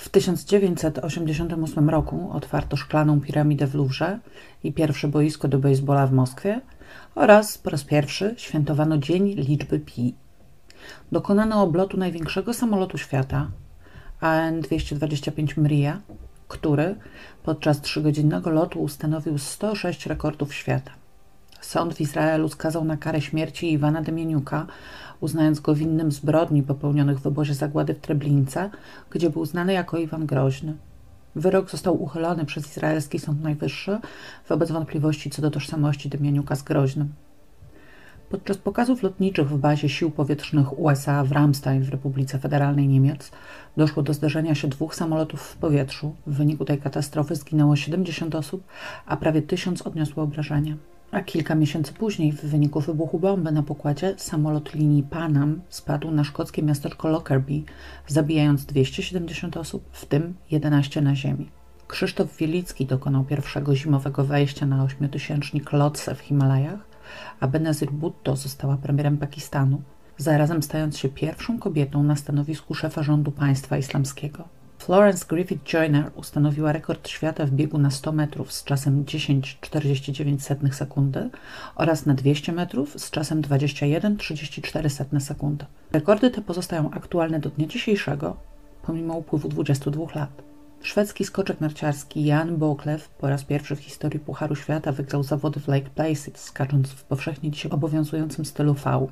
W 1988 roku otwarto szklaną piramidę w Louvre i pierwsze boisko do baseballa w Moskwie oraz po raz pierwszy świętowano Dzień Liczby Pi. Dokonano oblotu największego samolotu świata AN-225 Mria, który podczas trzygodzinnego lotu ustanowił 106 rekordów świata. Sąd w Izraelu skazał na karę śmierci Iwana Demieniuka, uznając go winnym zbrodni popełnionych w obozie zagłady w Treblince, gdzie był znany jako Iwan Groźny. Wyrok został uchylony przez izraelski Sąd Najwyższy wobec wątpliwości co do tożsamości Demieniuka z Groźnym. Podczas pokazów lotniczych w bazie sił powietrznych USA w Ramstein w Republice Federalnej Niemiec doszło do zderzenia się dwóch samolotów w powietrzu. W wyniku tej katastrofy zginęło 70 osób, a prawie tysiąc odniosło obrażenia. A kilka miesięcy później, w wyniku wybuchu bomby na pokładzie, samolot linii Panam spadł na szkockie miasteczko Lockerbie, zabijając 270 osób, w tym 11 na ziemi. Krzysztof Wielicki dokonał pierwszego zimowego wejścia na ośmiotysięcznik Lotse w Himalajach, a Benazir Bhutto została premierem Pakistanu, zarazem stając się pierwszą kobietą na stanowisku szefa rządu państwa islamskiego. Florence Griffith Joyner ustanowiła rekord świata w biegu na 100 metrów z czasem 10,49 sekundy oraz na 200 metrów z czasem 21,34 sekundy. Rekordy te pozostają aktualne do dnia dzisiejszego, pomimo upływu 22 lat. Szwedzki skoczek narciarski Jan Boklew po raz pierwszy w historii Pucharu Świata wygrał zawody w Lake Placid, skacząc w powszechnie dzisiaj obowiązującym stylu V.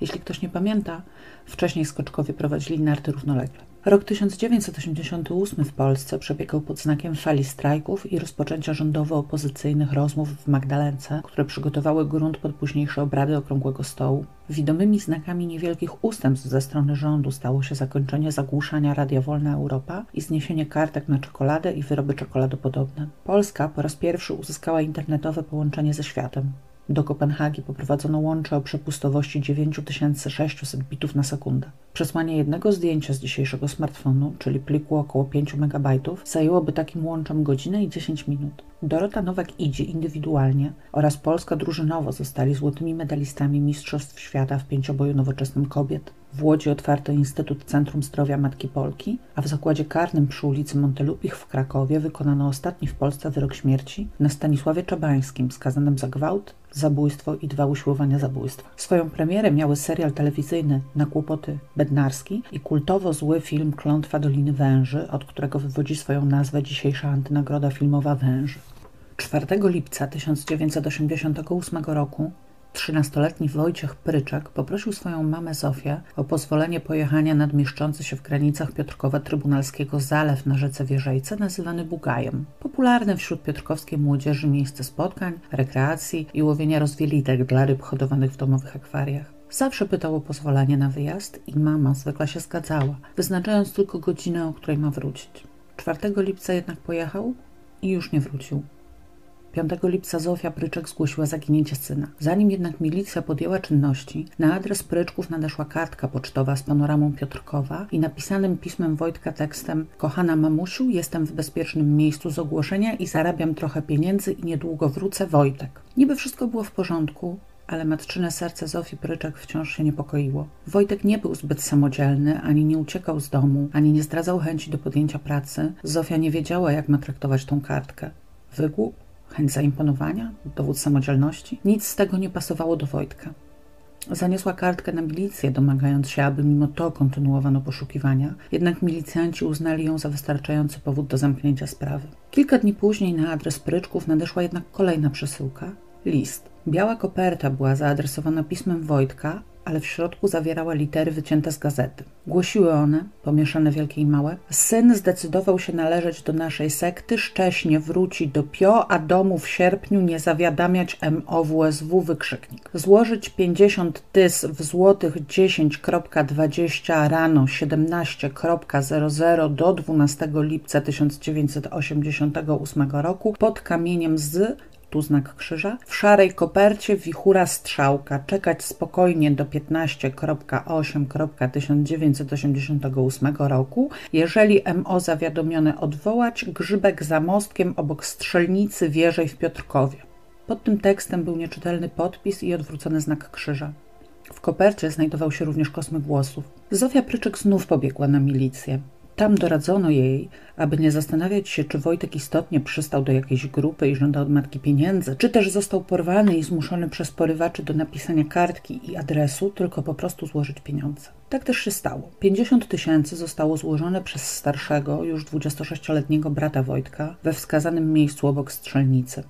Jeśli ktoś nie pamięta, wcześniej skoczkowie prowadzili narty równolegle. Rok 1988 w Polsce przebiegał pod znakiem fali strajków i rozpoczęcia rządowo-opozycyjnych rozmów w Magdalence, które przygotowały grunt pod późniejsze obrady Okrągłego Stołu. Widomymi znakami niewielkich ustępstw ze strony rządu stało się zakończenie zagłuszania Radia Wolna Europa i zniesienie kartek na czekoladę i wyroby czekoladopodobne. Polska po raz pierwszy uzyskała internetowe połączenie ze światem. Do Kopenhagi poprowadzono łącze o przepustowości 9600 bitów na sekundę. Przesłanie jednego zdjęcia z dzisiejszego smartfonu, czyli pliku około 5 MB, zajęłoby takim łączem godzinę i 10 minut. Dorota Nowak idzie indywidualnie oraz Polska drużynowo zostali złotymi medalistami Mistrzostw Świata w pięcioboju nowoczesnym kobiet. W Łodzi otwarto Instytut Centrum Zdrowia Matki Polki, a w zakładzie karnym przy ulicy Montelupich w Krakowie wykonano ostatni w Polsce wyrok śmierci na Stanisławie Czabańskim, skazanym za gwałt, zabójstwo i dwa usiłowania zabójstwa. Swoją premierę miały serial telewizyjny Na kłopoty Bednarski i kultowo zły film Klątwa Doliny Węży, od którego wywodzi swoją nazwę dzisiejsza antynagroda filmowa Węży. 4 lipca 1988 roku Trzynastoletni Wojciech Pryczek poprosił swoją mamę Zofię o pozwolenie pojechania nad mieszczący się w granicach Piotrkowa Trybunalskiego zalew na rzece Wieżejce nazywany Bugajem. Popularne wśród piotrkowskiej młodzieży miejsce spotkań, rekreacji i łowienia rozwielitek dla ryb hodowanych w domowych akwariach. Zawsze pytał o pozwolenie na wyjazd i mama zwykle się zgadzała, wyznaczając tylko godzinę, o której ma wrócić. 4 lipca jednak pojechał i już nie wrócił. 5 lipca Zofia Pryczek zgłosiła zaginięcie syna. Zanim jednak milicja podjęła czynności, na adres Pryczków nadeszła kartka pocztowa z panoramą Piotrkowa i napisanym pismem Wojtka tekstem Kochana mamusiu, jestem w bezpiecznym miejscu z ogłoszenia i zarabiam trochę pieniędzy i niedługo wrócę, Wojtek. Niby wszystko było w porządku, ale matczyne serce Zofii Pryczek wciąż się niepokoiło. Wojtek nie był zbyt samodzielny, ani nie uciekał z domu, ani nie zdradzał chęci do podjęcia pracy. Zofia nie wiedziała, jak ma traktować tą kartkę. Wygłup? Chęć zaimponowania, dowód samodzielności. Nic z tego nie pasowało do Wojtka. Zaniosła kartkę na milicję, domagając się, aby mimo to kontynuowano poszukiwania, jednak milicjanci uznali ją za wystarczający powód do zamknięcia sprawy. Kilka dni później na adres Pryczków nadeszła jednak kolejna przesyłka list. Biała koperta była zaadresowana pismem Wojtka, ale w środku zawierała litery wycięte z gazety. Głosiły one, pomieszane wielkie i małe, syn zdecydował się należeć do naszej sekty, szcześnie wróci do Pio, a domu w sierpniu nie zawiadamiać MOWSW wykrzyknik. Złożyć 50 tys w złotych 10.20 rano 17.00 do 12 lipca 1988 roku pod kamieniem z tu znak krzyża, w szarej kopercie wichura strzałka, czekać spokojnie do 15.8.1988 roku, jeżeli MO zawiadomione odwołać, grzybek za mostkiem obok strzelnicy wieżej w Piotrkowie. Pod tym tekstem był nieczytelny podpis i odwrócony znak krzyża. W kopercie znajdował się również kosmy głosów. Zofia Pryczek znów pobiegła na milicję. Tam doradzono jej, aby nie zastanawiać się, czy Wojtek istotnie przystał do jakiejś grupy i żąda od matki pieniędzy, czy też został porwany i zmuszony przez porywaczy do napisania kartki i adresu, tylko po prostu złożyć pieniądze. Tak też się stało. 50 tysięcy zostało złożone przez starszego, już 26-letniego brata Wojtka we wskazanym miejscu obok strzelnicy.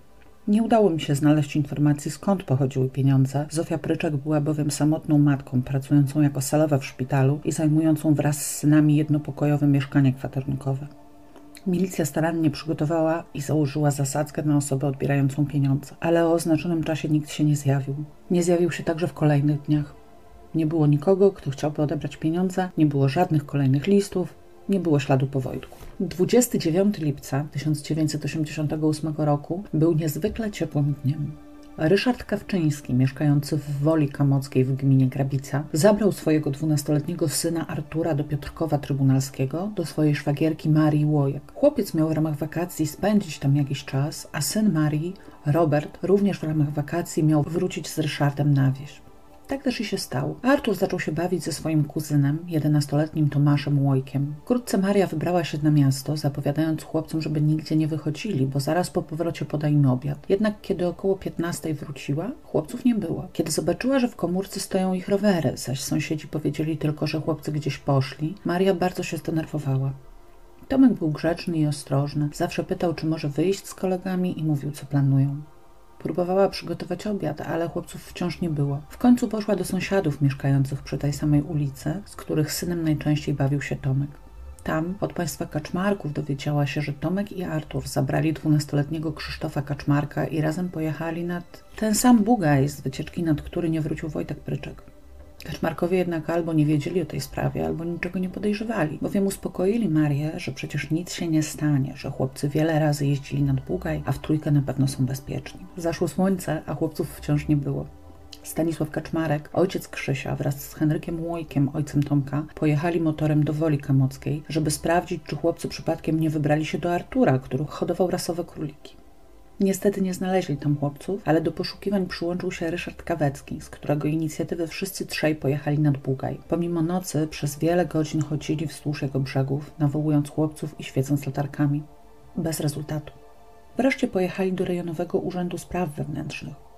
Nie udało mi się znaleźć informacji, skąd pochodziły pieniądze. Zofia Pryczek była bowiem samotną matką, pracującą jako salowa w szpitalu i zajmującą wraz z synami jednopokojowe mieszkanie kwaternikowe. Milicja starannie przygotowała i założyła zasadzkę na osobę odbierającą pieniądze, ale o oznaczonym czasie nikt się nie zjawił. Nie zjawił się także w kolejnych dniach. Nie było nikogo, kto chciałby odebrać pieniądze, nie było żadnych kolejnych listów, nie było śladu po Wojtku. 29 lipca 1988 roku był niezwykle ciepłym dniem. Ryszard Kawczyński, mieszkający w Woli Kamockiej w gminie Grabica, zabrał swojego dwunastoletniego syna Artura do Piotrkowa Trybunalskiego, do swojej szwagierki Marii Łojek. Chłopiec miał w ramach wakacji spędzić tam jakiś czas, a syn Marii, Robert, również w ramach wakacji miał wrócić z Ryszardem na wieś. Tak też i się stało. Artur zaczął się bawić ze swoim kuzynem, jedenastoletnim Tomaszem Łojkiem. Wkrótce Maria wybrała się na miasto, zapowiadając chłopcom, żeby nigdzie nie wychodzili, bo zaraz po powrocie poda im obiad. Jednak kiedy około 15 wróciła, chłopców nie było. Kiedy zobaczyła, że w komórce stoją ich rowery, zaś sąsiedzi powiedzieli tylko, że chłopcy gdzieś poszli, Maria bardzo się zdenerwowała. Tomek był grzeczny i ostrożny. Zawsze pytał, czy może wyjść z kolegami i mówił, co planują. Próbowała przygotować obiad, ale chłopców wciąż nie było. W końcu poszła do sąsiadów mieszkających przy tej samej ulicy, z których synem najczęściej bawił się Tomek. Tam od państwa Kaczmarków dowiedziała się, że Tomek i Artur zabrali dwunastoletniego Krzysztofa Kaczmarka i razem pojechali nad ten sam Bugaj z wycieczki, nad który nie wrócił Wojtek Pryczek. Kaczmarkowie jednak albo nie wiedzieli o tej sprawie, albo niczego nie podejrzewali, bowiem uspokoili Marię, że przecież nic się nie stanie, że chłopcy wiele razy jeździli nad Bugaj, a w trójkę na pewno są bezpieczni. Zaszło słońce, a chłopców wciąż nie było. Stanisław Kaczmarek, ojciec Krzysia wraz z Henrykiem Łojkiem, ojcem Tomka, pojechali motorem do Woli Kamockiej, żeby sprawdzić, czy chłopcy przypadkiem nie wybrali się do Artura, który hodował rasowe króliki. Niestety nie znaleźli tam chłopców, ale do poszukiwań przyłączył się Ryszard Kawecki, z którego inicjatywy wszyscy trzej pojechali nad Bugaj. Pomimo nocy przez wiele godzin chodzili wzdłuż jego brzegów, nawołując chłopców i świecąc latarkami. Bez rezultatu. Wreszcie pojechali do rejonowego Urzędu Spraw Wewnętrznych.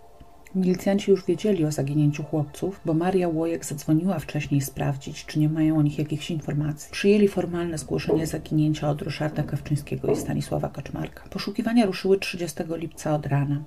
Milicjanci już wiedzieli o zaginięciu chłopców, bo Maria Łojek zadzwoniła wcześniej sprawdzić, czy nie mają o nich jakichś informacji. Przyjęli formalne zgłoszenie zaginięcia od Ryszarda Kawczyńskiego i Stanisława Kaczmarka. Poszukiwania ruszyły 30 lipca od rana.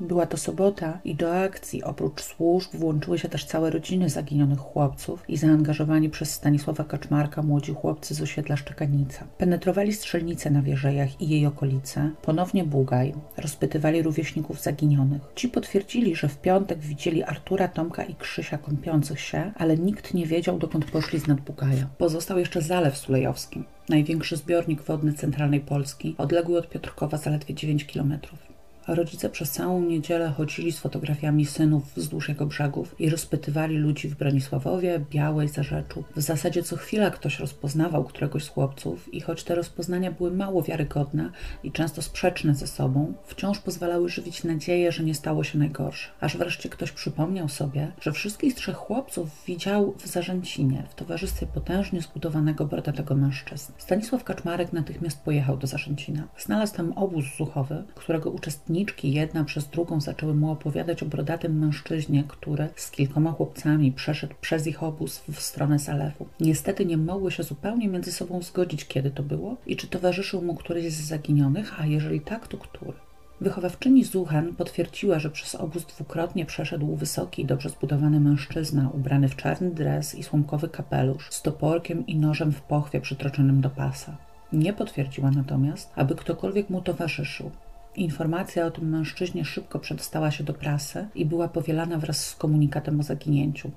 Była to sobota i do akcji oprócz służb włączyły się też całe rodziny zaginionych chłopców i zaangażowani przez Stanisława Kaczmarka młodzi chłopcy z osiedla Szczekanica. Penetrowali strzelnice na Wieżejach i jej okolice, ponownie Bugaj, rozpytywali rówieśników zaginionych. Ci potwierdzili, że w piątek widzieli Artura, Tomka i Krzysia kąpiących się, ale nikt nie wiedział, dokąd poszli z nad Bugaja. Pozostał jeszcze Zalew Sulejowski, największy zbiornik wodny centralnej Polski, odległy od Piotrkowa zaledwie 9 kilometrów. Rodzice przez całą niedzielę chodzili z fotografiami synów wzdłuż jego brzegów i rozpytywali ludzi w Bronisławowie, Białej, Zarzeczu. W zasadzie co chwila ktoś rozpoznawał któregoś z chłopców i choć te rozpoznania były mało wiarygodne i często sprzeczne ze sobą, wciąż pozwalały żywić nadzieję, że nie stało się najgorsze. Aż wreszcie ktoś przypomniał sobie, że wszystkich trzech chłopców widział w Zarzęcinie, w towarzystwie potężnie zbudowanego brodatego mężczyzny. Stanisław Kaczmarek natychmiast pojechał do Zarzęcina. Znalazł tam obóz zuchowy, którego uczestniczył Uczestniczki jedna przez drugą zaczęły mu opowiadać o brodatym mężczyźnie, który z kilkoma chłopcami przeszedł przez ich obóz w stronę zalewu. Niestety nie mogły się zupełnie między sobą zgodzić, kiedy to było i czy towarzyszył mu któryś z zaginionych, a jeżeli tak, to który. Wychowawczyni Zuchan potwierdziła, że przez obóz dwukrotnie przeszedł wysoki, dobrze zbudowany mężczyzna, ubrany w czarny dres i słomkowy kapelusz, z toporkiem i nożem w pochwie przytroczonym do pasa. Nie potwierdziła natomiast, aby ktokolwiek mu towarzyszył. Informacja o tym mężczyźnie szybko przedostała się do prasy i była powielana wraz z komunikatem o zaginięciu.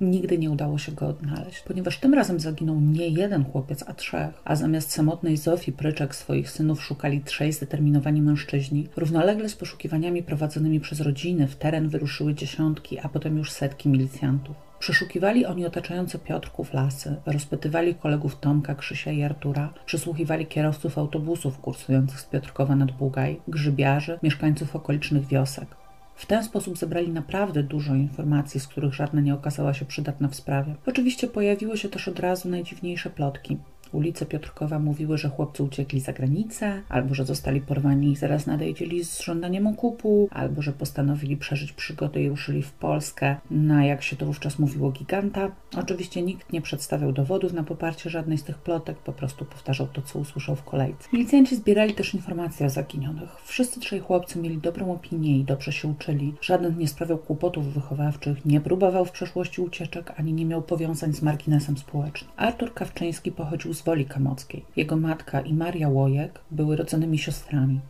Nigdy nie udało się go odnaleźć, ponieważ tym razem zaginął nie jeden chłopiec, a trzech, a zamiast samotnej Zofii Pryczek swoich synów szukali trzej zdeterminowani mężczyźni. Równolegle z poszukiwaniami prowadzonymi przez rodziny w teren wyruszyły dziesiątki, a potem już setki milicjantów. Przeszukiwali oni otaczające Piotrków lasy, rozpytywali kolegów Tomka, Krzysia i Artura, przysłuchiwali kierowców autobusów kursujących z Piotrkowa nad Bugaj, grzybiarzy, mieszkańców okolicznych wiosek. W ten sposób zebrali naprawdę dużo informacji, z których żadna nie okazała się przydatna w sprawie. Oczywiście pojawiły się też od razu najdziwniejsze plotki. Ulice Piotrkowa mówiły, że chłopcy uciekli za granicę, albo że zostali porwani i zaraz nadejdzieli z żądaniem okupu, albo że postanowili przeżyć przygody i ruszyli w Polskę na, jak się to wówczas mówiło, giganta. Oczywiście nikt nie przedstawiał dowodów na poparcie żadnej z tych plotek, po prostu powtarzał to, co usłyszał w kolejce. Milicjanci zbierali też informacje o zaginionych. Wszyscy trzej chłopcy mieli dobrą opinię i dobrze się uczyli. Żaden nie sprawiał kłopotów wychowawczych, nie próbował w przeszłości ucieczek, ani nie miał powiązań z marginesem społecznym. Artur Kawczyński pochodził z Woli Kamockiej. Jego matka i Maria Łojek były rodzonymi siostrami.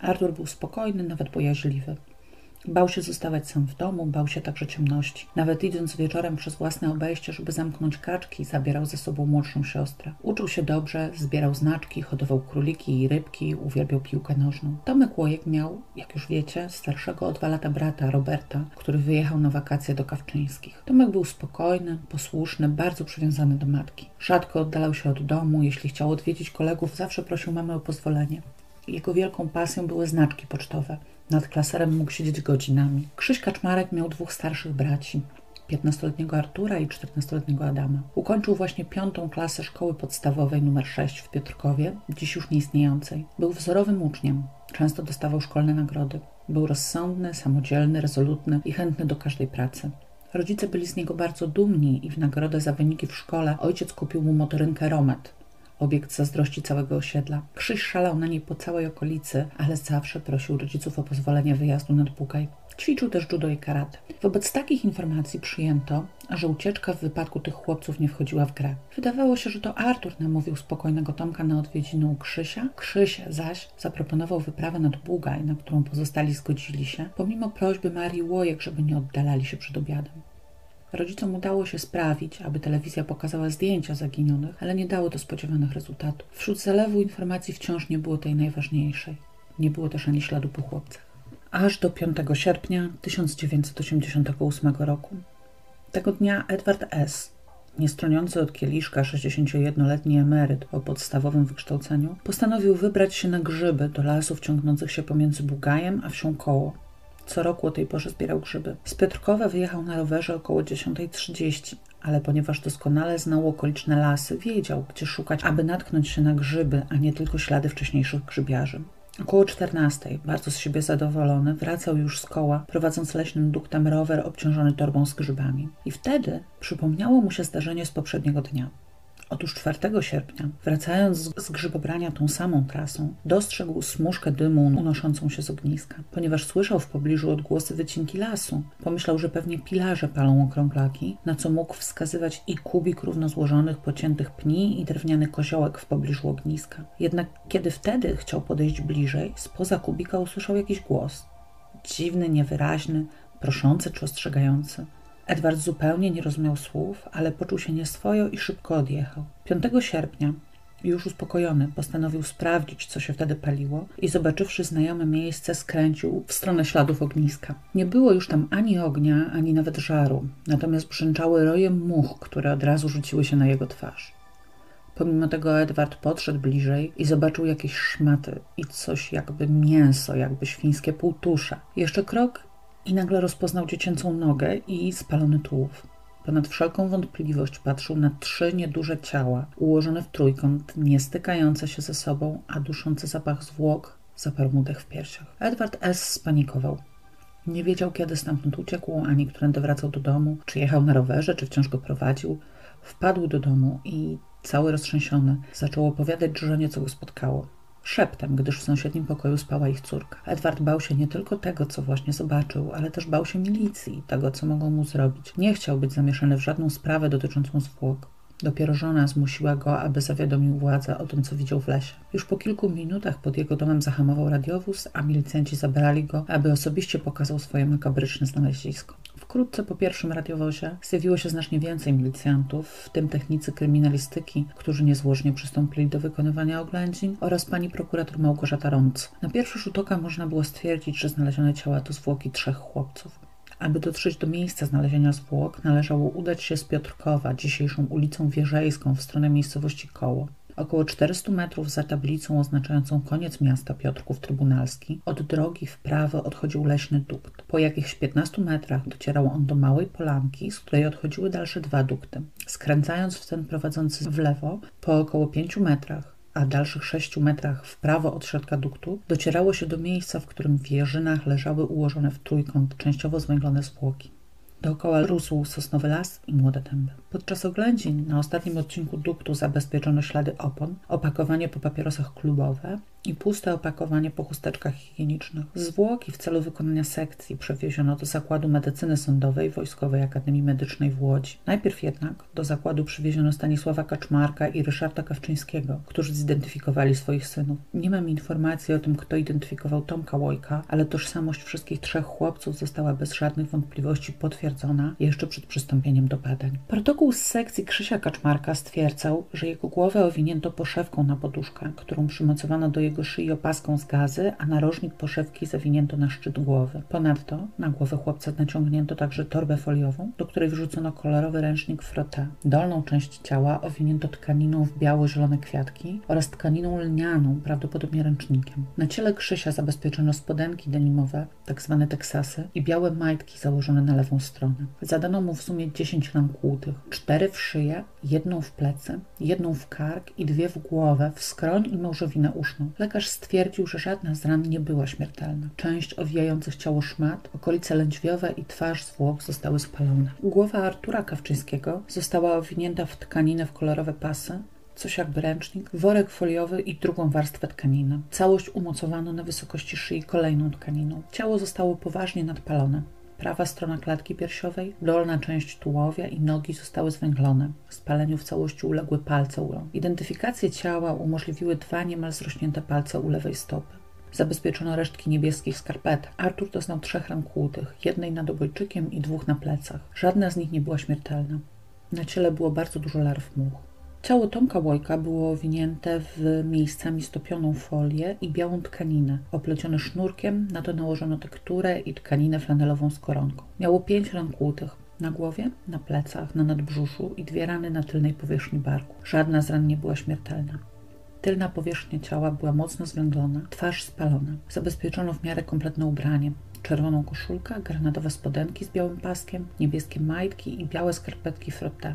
Artur był spokojny, nawet bojaźliwy. Bał się zostawać sam w domu, bał się także ciemności. Nawet idąc wieczorem przez własne obejście, żeby zamknąć kaczki, zabierał ze sobą młodszą siostrę. Uczył się dobrze, zbierał znaczki, hodował króliki i rybki, uwielbiał piłkę nożną. Tomek Łojek miał, jak już wiecie, starszego o dwa lata brata, Roberta, który wyjechał na wakacje do Kawczyńskich. Tomek był spokojny, posłuszny, bardzo przywiązany do matki. Rzadko oddalał się od domu, jeśli chciał odwiedzić kolegów, zawsze prosił mamę o pozwolenie. Jego wielką pasją były znaczki pocztowe. Nad klaserem mógł siedzieć godzinami. Krzyś Kaczmarek miał dwóch starszych braci. 15-letniego Artura i 14-letniego Adama. Ukończył właśnie piątą klasę szkoły podstawowej numer 6 w Piotrkowie, dziś już nieistniejącej. Był wzorowym uczniem. Często dostawał szkolne nagrody. Był rozsądny, samodzielny, rezolutny i chętny do każdej pracy. Rodzice byli z niego bardzo dumni i w nagrodę za wyniki w szkole ojciec kupił mu motorynkę Romet, obiekt zazdrości całego osiedla. Krzyś szalał na niej po całej okolicy, ale zawsze prosił rodziców o pozwolenie wyjazdu nad Bugaj. Ćwiczył też judo i karate. Wobec takich informacji przyjęto, że ucieczka w wypadku tych chłopców nie wchodziła w grę. Wydawało się, że to Artur namówił spokojnego Tomka na odwiedziny u Krzysia. Krzyś zaś zaproponował wyprawę nad Bugaj, na którą pozostali zgodzili się, pomimo prośby Marii Łojek, żeby nie oddalali się przed obiadem. Rodzicom udało się sprawić, aby telewizja pokazała zdjęcia zaginionych, ale nie dało to spodziewanych rezultatów. Wśród zalewu informacji wciąż nie było tej najważniejszej. Nie było też ani śladu po chłopcach. Aż do 5 sierpnia 1988 roku. Tego dnia Edward S., niestroniący od kieliszka 61-letni emeryt o podstawowym wykształceniu, postanowił wybrać się na grzyby do lasów ciągnących się pomiędzy Bugajem a wsią Koło. Co roku o tej porze zbierał grzyby. Z Piotrkowa wyjechał na rowerze około 10.30, ale ponieważ doskonale znał okoliczne lasy, wiedział, gdzie szukać, aby natknąć się na grzyby, a nie tylko ślady wcześniejszych grzybiarzy. Około 14, bardzo z siebie zadowolony, wracał już z koła, prowadząc leśnym duktem rower obciążony torbą z grzybami. I wtedy przypomniało mu się zdarzenie z poprzedniego dnia. Otóż 4 sierpnia, wracając z grzybobrania tą samą trasą, dostrzegł smuszkę dymu unoszącą się z ogniska. Ponieważ słyszał w pobliżu odgłosy wycinki lasu, pomyślał, że pewnie pilarze palą okrąglaki, na co mógł wskazywać i kubik równo złożonych, pociętych pni i drewniany koziołek w pobliżu ogniska. Jednak kiedy wtedy chciał podejść bliżej, spoza kubika usłyszał jakiś głos. Dziwny, niewyraźny, proszący czy ostrzegający. Edward zupełnie nie rozumiał słów, ale poczuł się nieswojo i szybko odjechał. 5 sierpnia, już uspokojony, postanowił sprawdzić, co się wtedy paliło i zobaczywszy znajome miejsce, skręcił w stronę śladów ogniska. Nie było już tam ani ognia, ani nawet żaru, natomiast brzęczały roje much, które od razu rzuciły się na jego twarz. Pomimo tego Edward podszedł bliżej i zobaczył jakieś szmaty i coś jakby mięso, jakby świńskie półtusze. Jeszcze krok i nagle rozpoznał dziecięcą nogę i spalony tułów. Ponad wszelką wątpliwość patrzył na trzy nieduże ciała, ułożone w trójkąt, nie stykające się ze sobą, a duszący zapach zwłok zaparł mu dech w piersiach. Edward S. spanikował. Nie wiedział, kiedy stamtąd uciekł, ani którędy wracał do domu, czy jechał na rowerze, czy wciąż go prowadził. Wpadł do domu i, cały roztrzęsiony, zaczął opowiadać żonie, co go spotkało szeptem, gdyż w sąsiednim pokoju spała ich córka. Edward bał się nie tylko tego, co właśnie zobaczył, ale też bał się milicji, tego, co mogą mu zrobić. Nie chciał być zamieszany w żadną sprawę dotyczącą zwłok. Dopiero żona zmusiła go, aby zawiadomił władzę o tym, co widział w lesie. Już po kilku minutach pod jego domem zahamował radiowóz, a milicjanci zabrali go, aby osobiście pokazał swoje makabryczne znalezisko. Wkrótce po pierwszym radiowozie zjawiło się znacznie więcej milicjantów, w tym technicy kryminalistyki, którzy niezłożnie przystąpili do wykonywania oględzin oraz pani prokurator Małgorzata Rąc. Na pierwszy rzut oka można było stwierdzić, że znalezione ciała to zwłoki trzech chłopców. Aby dotrzeć do miejsca znalezienia zwłok, należało udać się z Piotrkowa, dzisiejszą ulicą Wierzejską, w stronę miejscowości Koło. Około 400 metrów za tablicą oznaczającą koniec miasta Piotrków Trybunalski od drogi w prawo odchodził leśny dukt. Po jakichś 15 metrach docierał on do małej polanki, z której odchodziły dalsze dwa dukty. Skręcając w ten prowadzący w lewo, po około 5 metrach a dalszych 6 metrach w prawo od środka duktu, docierało się do miejsca, w którym w jeżynach leżały ułożone w trójkąt częściowo zwęglone zwłoki. Dookoła rósł sosnowy las i młode dęby. Podczas oględzin na ostatnim odcinku duktu zabezpieczono ślady opon, opakowanie po papierosach klubowe i puste opakowanie po chusteczkach higienicznych. Zwłoki w celu wykonania sekcji przewieziono do Zakładu Medycyny Sądowej Wojskowej Akademii Medycznej w Łodzi. Najpierw jednak do zakładu przywieziono Stanisława Kaczmarka i Ryszarda Kawczyńskiego, którzy zidentyfikowali swoich synów. Nie mam informacji o tym, kto identyfikował Tomka Łojka, ale tożsamość wszystkich trzech chłopców została bez żadnych wątpliwości potwierdzona jeszcze przed przystąpieniem do badań. Protokół z sekcji Krzysia Kaczmarka stwierdzał, że jego głowę owinięto poszewką na poduszkę, którą przymocowano do jego szyi opaską z gazy, a narożnik poszewki zawinięto na szczyt głowy. Ponadto na głowę chłopca naciągnięto także torbę foliową, do której wrzucono kolorowy ręcznik frotté. Dolną część ciała owinięto tkaniną w biało-zielone kwiatki oraz tkaniną lnianą, prawdopodobnie ręcznikiem. Na ciele Krzysia zabezpieczono spodenki denimowe. Tak teksasy i białe majtki założone na lewą stronę. Zadano mu w sumie 10 ran kłutych, cztery w szyję, jedną w plecy, jedną w kark i dwie w głowę, w skroń i małżowinę uszną. Lekarz stwierdził, że żadna z ran nie była śmiertelna. Część owijających ciało szmat, okolice lędźwiowe i twarz zwłok zostały spalone. Głowa Artura Kawczyńskiego została owinięta w tkaninę w kolorowe pasy, coś jakby ręcznik, worek foliowy i drugą warstwę tkaniny. Całość umocowano na wysokości szyi kolejną tkaniną. Ciało zostało poważnie nadpalone. Prawa strona klatki piersiowej, dolna część tułowia i nogi zostały zwęglone. Spaleniu w całości uległy palce u rąk. Identyfikację ciała umożliwiły dwa niemal zrośnięte palce u lewej stopy. Zabezpieczono resztki niebieskich skarpet. Artur doznał trzech ran kłutych, jednej nad obojczykiem i dwóch na plecach. Żadna z nich nie była śmiertelna. Na ciele było bardzo dużo larw much. Ciało Tomka Łojka było owinięte w miejscami stopioną folię i białą tkaninę, oplecione sznurkiem, na to nałożono tekturę i tkaninę flanelową z koronką. Miało pięć ran kłutych, na głowie, na plecach, na nadbrzuszu i dwie rany na tylnej powierzchni barku. Żadna z ran nie była śmiertelna. Tylna powierzchnia ciała była mocno zwęglona, twarz spalona. Zabezpieczono w miarę kompletne ubranie. Czerwoną koszulkę, granatowe spodenki z białym paskiem, niebieskie majtki i białe skarpetki frotte.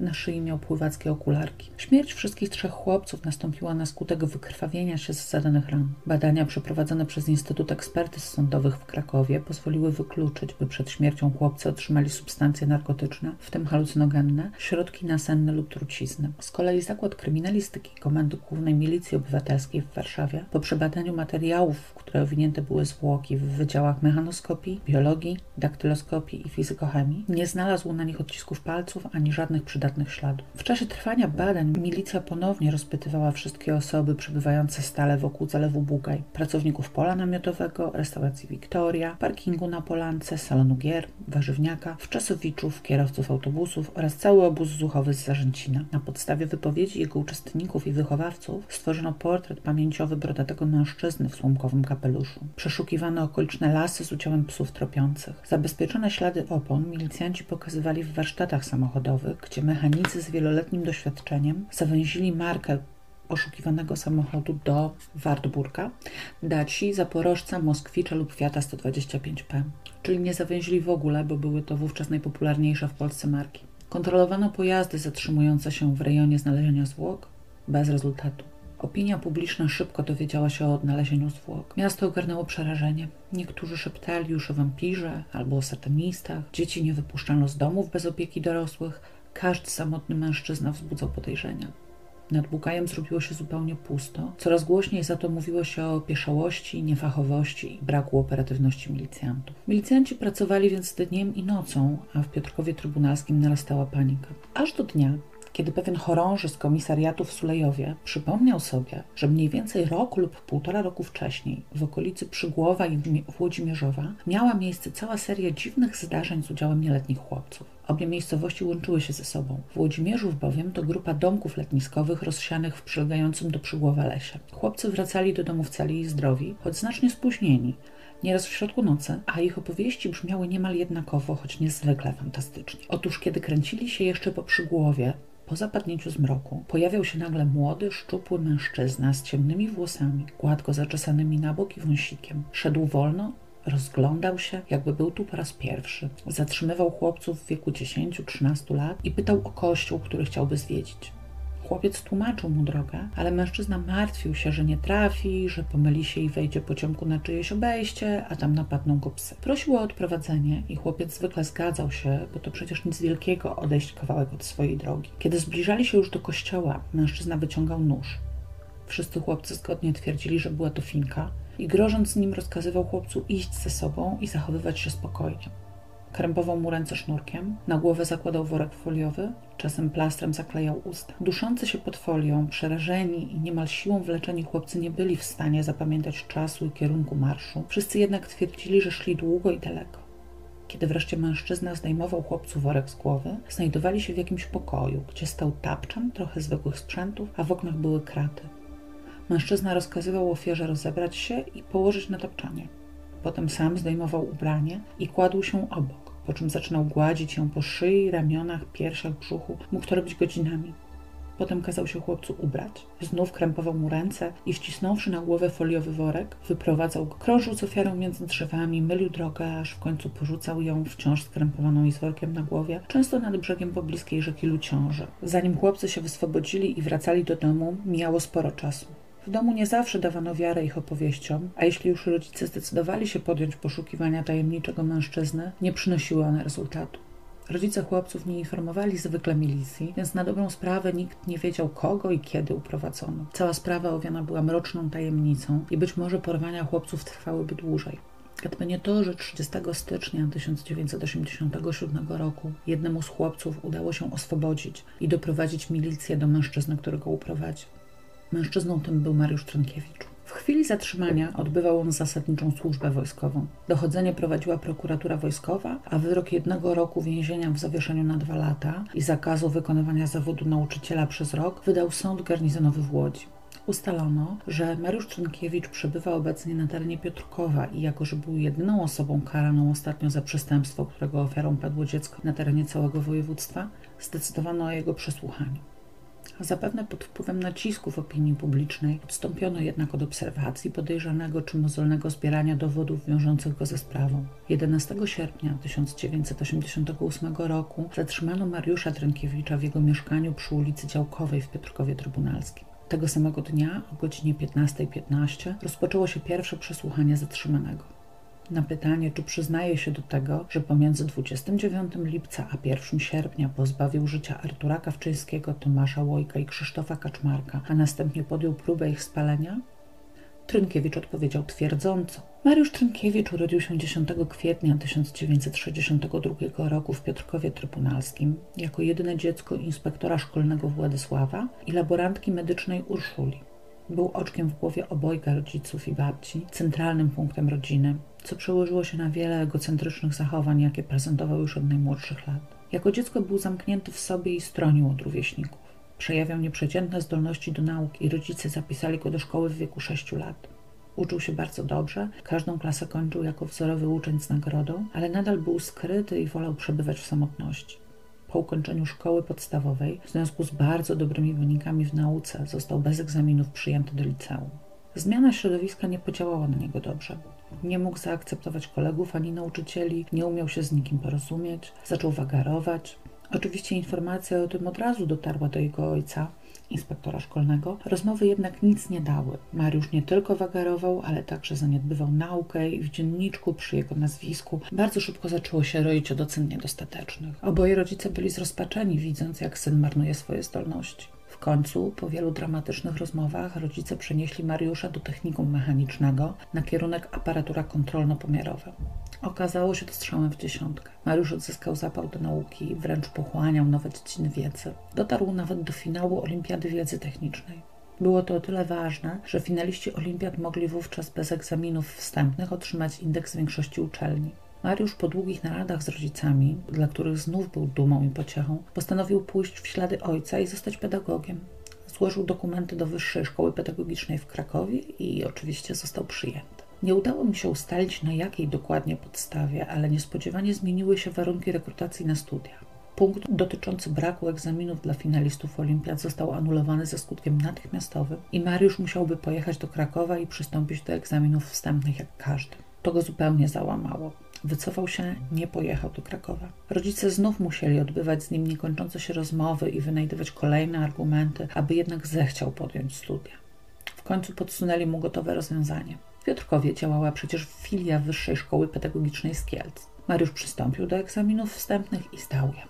Na szyi miał pływackie okularki. Śmierć wszystkich trzech chłopców nastąpiła na skutek wykrwawienia się z zadanych ran. Badania przeprowadzone przez Instytut Ekspertyz Sądowych w Krakowie pozwoliły wykluczyć, by przed śmiercią chłopcy otrzymali substancje narkotyczne, w tym halucynogenne, środki nasenne lub trucizny. Z kolei Zakład Kryminalistyki Komendy Głównej Milicji Obywatelskiej w Warszawie po przebadaniu materiałów, w które owinięte były zwłoki w wydziałach mechanoskopii, biologii, daktyloskopii i fizykochemii, nie znalazł na nich odcisków palców ani żadnych przydatnych przydatnych śladów. W czasie trwania badań milicja ponownie rozpytywała wszystkie osoby przebywające stale wokół zalewu Bugaj, pracowników pola namiotowego, restauracji Wiktoria, parkingu na Polance, salonu gier, warzywniaka, wczasowiczów, kierowców autobusów oraz cały obóz zuchowy z Zarzęcina. Na podstawie wypowiedzi jego uczestników i wychowawców stworzono portret pamięciowy brodatego mężczyzny w słomkowym kapeluszu. Przeszukiwano okoliczne lasy z udziałem psów tropiących. Zabezpieczone ślady opon milicjanci pokazywali w warsztatach samochodowych, gdzie mechanicy z wieloletnim doświadczeniem zawęzili markę poszukiwanego samochodu do Wartburga, Daci, Zaporożca, Moskwicza lub Fiata 125P. Czyli nie zawęzili w ogóle, bo były to wówczas najpopularniejsze w Polsce marki. Kontrolowano pojazdy zatrzymujące się w rejonie znalezienia zwłok bez rezultatu. Opinia publiczna szybko dowiedziała się o odnalezieniu zwłok. Miasto ogarnęło przerażenie. Niektórzy szeptali już o wampirze albo o satanistach. Dzieci nie wypuszczano z domów bez opieki dorosłych każdy samotny mężczyzna wzbudzał podejrzenia. Nad Bukajem zrobiło się zupełnie pusto. Coraz głośniej za to mówiło się o pieszałości, niefachowości i braku operatywności milicjantów. Milicjanci pracowali więc dniem i nocą, a w Piotrkowie Trybunalskim narastała panika. Aż do dnia, kiedy pewien chorąży z komisariatu w Sulejowie przypomniał sobie, że mniej więcej rok lub półtora roku wcześniej w okolicy Przygłowa i Włodzimierzowa miała miejsce cała seria dziwnych zdarzeń z udziałem nieletnich chłopców. Obie miejscowości łączyły się ze sobą. Włodzimierzów bowiem to grupa domków letniskowych rozsianych w przylegającym do przygłowa lesie. Chłopcy wracali do domów cali i zdrowi, choć znacznie spóźnieni, nieraz w środku nocy, a ich opowieści brzmiały niemal jednakowo, choć niezwykle fantastycznie. Otóż, kiedy kręcili się jeszcze po przygłowie, po zapadnięciu zmroku pojawiał się nagle młody, szczupły mężczyzna z ciemnymi włosami, gładko zaczesanymi na bok i wąsikiem. Szedł wolno, rozglądał się, jakby był tu po raz pierwszy. Zatrzymywał chłopców w wieku 10-13 lat i pytał o kościół, który chciałby zwiedzić. Chłopiec tłumaczył mu drogę, ale mężczyzna martwił się, że nie trafi, że pomyli się i wejdzie po ciemku na czyjeś obejście, a tam napadną go psy. Prosił o odprowadzenie i chłopiec zwykle zgadzał się, bo to przecież nic wielkiego odejść kawałek od swojej drogi. Kiedy zbliżali się już do kościoła, mężczyzna wyciągał nóż. Wszyscy chłopcy zgodnie twierdzili, że była to finka i grożąc nim rozkazywał chłopcu iść ze sobą i zachowywać się spokojnie. Krępował mu ręce sznurkiem, na głowę zakładał worek foliowy, czasem plastrem zaklejał usta. Duszący się pod folią, przerażeni i niemal siłą wleczeni chłopcy nie byli w stanie zapamiętać czasu i kierunku marszu. Wszyscy jednak twierdzili, że szli długo i daleko. Kiedy wreszcie mężczyzna zdejmował chłopcu worek z głowy, znajdowali się w jakimś pokoju, gdzie stał tapczan, trochę zwykłych sprzętów, a w oknach były kraty. Mężczyzna rozkazywał ofierze rozebrać się i położyć na tapczanie. Potem sam zdejmował ubranie i kładł się obok, po czym zaczynał gładzić ją po szyi, ramionach, piersiach, brzuchu. Mógł to robić godzinami. Potem kazał się chłopcu ubrać. Znów krępował mu ręce i wcisnąwszy na głowę foliowy worek, wyprowadzał go. Krążył z ofiarą między drzewami, mylił drogę, aż w końcu porzucał ją wciąż skrępowaną i z workiem na głowie, często nad brzegiem pobliskiej rzeki Luciąży. Zanim chłopcy się wyswobodzili i wracali do domu, mijało sporo czasu. W domu nie zawsze dawano wiarę ich opowieściom, a jeśli już rodzice zdecydowali się podjąć poszukiwania tajemniczego mężczyzny, nie przynosiły one rezultatu. Rodzice chłopców nie informowali zwykle milicji, więc na dobrą sprawę nikt nie wiedział kogo i kiedy uprowadzono. Cała sprawa owiana była mroczną tajemnicą i być może porwania chłopców trwałyby dłużej. Gdyby nie to, że 30 stycznia 1987 roku jednemu z chłopców udało się oswobodzić i doprowadzić milicję do mężczyzny, który go uprowadził. Mężczyzną tym był Mariusz Trynkiewicz. W chwili zatrzymania odbywał on zasadniczą służbę wojskową. Dochodzenie prowadziła prokuratura wojskowa, a wyrok jednego roku więzienia w zawieszeniu na dwa lata i zakazu wykonywania zawodu nauczyciela przez rok wydał sąd garnizonowy w Łodzi. Ustalono, że Mariusz Trynkiewicz przebywa obecnie na terenie Piotrkowa i jako, że był jedyną osobą karaną ostatnio za przestępstwo, którego ofiarą padło dziecko na terenie całego województwa, zdecydowano o jego przesłuchaniu. Zapewne pod wpływem nacisków opinii publicznej odstąpiono jednak od obserwacji podejrzanego czy mozolnego zbierania dowodów wiążących go ze sprawą. 11 sierpnia 1988 roku zatrzymano Mariusza Trynkiewicza w jego mieszkaniu przy ulicy Działkowej w Piotrkowie Trybunalskim. Tego samego dnia o godzinie 15.15 .15 rozpoczęło się pierwsze przesłuchanie zatrzymanego. Na pytanie, czy przyznaje się do tego, że pomiędzy 29 lipca a 1 sierpnia pozbawił życia Artura Kawczyńskiego, Tomasza Łojka i Krzysztofa Kaczmarka, a następnie podjął próbę ich spalenia, Trynkiewicz odpowiedział twierdząco. Mariusz Trynkiewicz urodził się 10 kwietnia 1962 roku w Piotrkowie Trybunalskim jako jedyne dziecko inspektora szkolnego Władysława i laborantki medycznej Urszuli. Był oczkiem w głowie obojga rodziców i babci, centralnym punktem rodziny, co przełożyło się na wiele egocentrycznych zachowań, jakie prezentował już od najmłodszych lat. Jako dziecko był zamknięty w sobie i stronił od rówieśników. Przejawiał nieprzeciętne zdolności do nauki i rodzice zapisali go do szkoły w wieku 6 lat. Uczył się bardzo dobrze, każdą klasę kończył jako wzorowy uczeń z nagrodą, ale nadal był skryty i wolał przebywać w samotności. Po ukończeniu szkoły podstawowej, w związku z bardzo dobrymi wynikami w nauce, został bez egzaminów przyjęty do liceum. Zmiana środowiska nie podziałała na niego dobrze. Nie mógł zaakceptować kolegów ani nauczycieli, nie umiał się z nikim porozumieć, zaczął wagarować. Oczywiście informacja o tym od razu dotarła do jego ojca, inspektora szkolnego. Rozmowy jednak nic nie dały. Mariusz nie tylko wagarował, ale także zaniedbywał naukę i w dzienniczku przy jego nazwisku bardzo szybko zaczęło się roić od ocen niedostatecznych. Oboje rodzice byli zrozpaczeni, widząc jak syn marnuje swoje zdolności. W końcu, po wielu dramatycznych rozmowach, rodzice przenieśli Mariusza do technikum mechanicznego na kierunek aparatura kontrolno-pomiarowa. Okazało się to strzałem w dziesiątkę. Mariusz odzyskał zapał do nauki, wręcz pochłaniał nowe dziedziny wiedzy. Dotarł nawet do finału Olimpiady Wiedzy Technicznej. Było to o tyle ważne, że finaliści olimpiad mogli wówczas bez egzaminów wstępnych otrzymać indeks większości uczelni. Mariusz po długich naradach z rodzicami, dla których znów był dumą i pociechą, postanowił pójść w ślady ojca i zostać pedagogiem. Złożył dokumenty do Wyższej Szkoły Pedagogicznej w Krakowie i oczywiście został przyjęty. Nie udało mi się ustalić na jakiej dokładnie podstawie, ale niespodziewanie zmieniły się warunki rekrutacji na studia. Punkt dotyczący braku egzaminów dla finalistów olimpiad został anulowany ze skutkiem natychmiastowym i Mariusz musiałby pojechać do Krakowa i przystąpić do egzaminów wstępnych jak każdy. To go zupełnie załamało. Wycofał się, nie pojechał do Krakowa. Rodzice znów musieli odbywać z nim niekończące się rozmowy i wynajdywać kolejne argumenty, aby jednak zechciał podjąć studia. W końcu podsunęli mu gotowe rozwiązanie. W Piotrkowie działała przecież filia Wyższej Szkoły Pedagogicznej z Kielc. Mariusz przystąpił do egzaminów wstępnych i zdał je.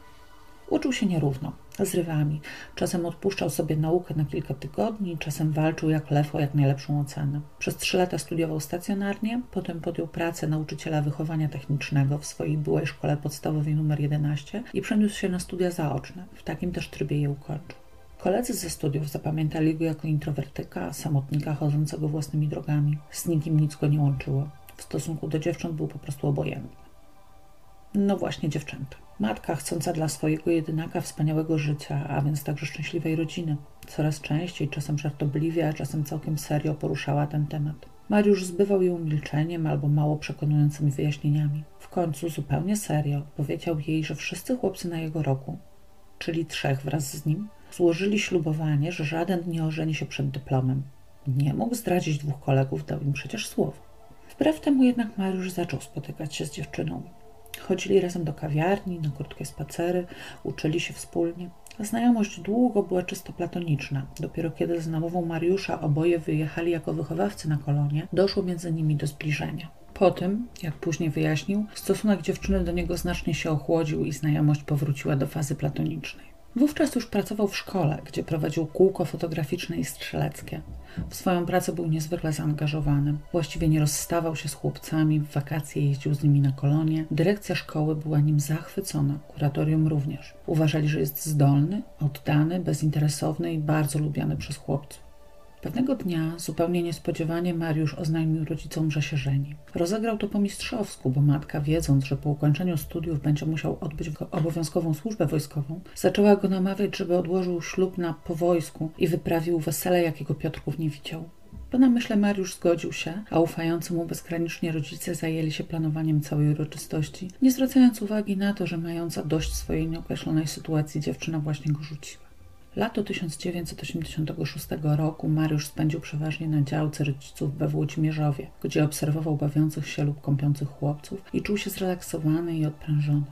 Uczył się nierówno, zrywami. Czasem odpuszczał sobie naukę na kilka tygodni, czasem walczył jak lew o jak najlepszą ocenę. Przez trzy lata studiował stacjonarnie, potem podjął pracę nauczyciela wychowania technicznego w swojej byłej szkole podstawowej nr 11 i przeniósł się na studia zaoczne. W takim też trybie je ukończył. Koledzy ze studiów zapamiętali go jako introwertyka, samotnika chodzącego własnymi drogami. Z nikim nic go nie łączyło. W stosunku do dziewcząt był po prostu obojętny. No właśnie dziewczęta. Matka chcąca dla swojego jedynaka wspaniałego życia, a więc także szczęśliwej rodziny. Coraz częściej, czasem żartobliwie, a czasem całkiem serio poruszała ten temat. Mariusz zbywał ją milczeniem albo mało przekonującymi wyjaśnieniami. W końcu zupełnie serio powiedział jej, że wszyscy chłopcy na jego roku, czyli trzech wraz z nim, złożyli ślubowanie, że żaden nie ożeni się przed dyplomem. Nie mógł zdradzić dwóch kolegów, dał im przecież słowo. Wbrew temu jednak Mariusz zaczął spotykać się z dziewczyną. Chodzili razem do kawiarni, na krótkie spacery, uczyli się wspólnie. Znajomość długo była czysto platoniczna. Dopiero kiedy z namową Mariusza oboje wyjechali jako wychowawcy na kolonie, doszło między nimi do zbliżenia. Po tym, jak później wyjaśnił, stosunek dziewczyny do niego znacznie się ochłodził i znajomość powróciła do fazy platonicznej. Wówczas już pracował w szkole, gdzie prowadził kółko fotograficzne i strzeleckie. W swoją pracę był niezwykle zaangażowany. Właściwie nie rozstawał się z chłopcami, w wakacje jeździł z nimi na kolonie. Dyrekcja szkoły była nim zachwycona, kuratorium również. Uważali, że jest zdolny, oddany, bezinteresowny i bardzo lubiany przez chłopców. Pewnego dnia, zupełnie niespodziewanie, Mariusz oznajmił rodzicom, że się żeni. Rozegrał to po mistrzowsku, bo matka, wiedząc, że po ukończeniu studiów będzie musiał odbyć obowiązkową służbę wojskową, zaczęła go namawiać, żeby odłożył ślub na po wojsku i wyprawił wesele, jakiego Piotrków nie widział. Po namyśle Mariusz zgodził się, a ufający mu bezgranicznie rodzice zajęli się planowaniem całej uroczystości, nie zwracając uwagi na to, że mająca dość swojej nieokreślonej sytuacji dziewczyna właśnie go rzuciła. Lato 1986 roku Mariusz spędził przeważnie na działce rodziców we Włodzimierzowie, gdzie obserwował bawiących się lub kąpiących chłopców i czuł się zrelaksowany i odprężony.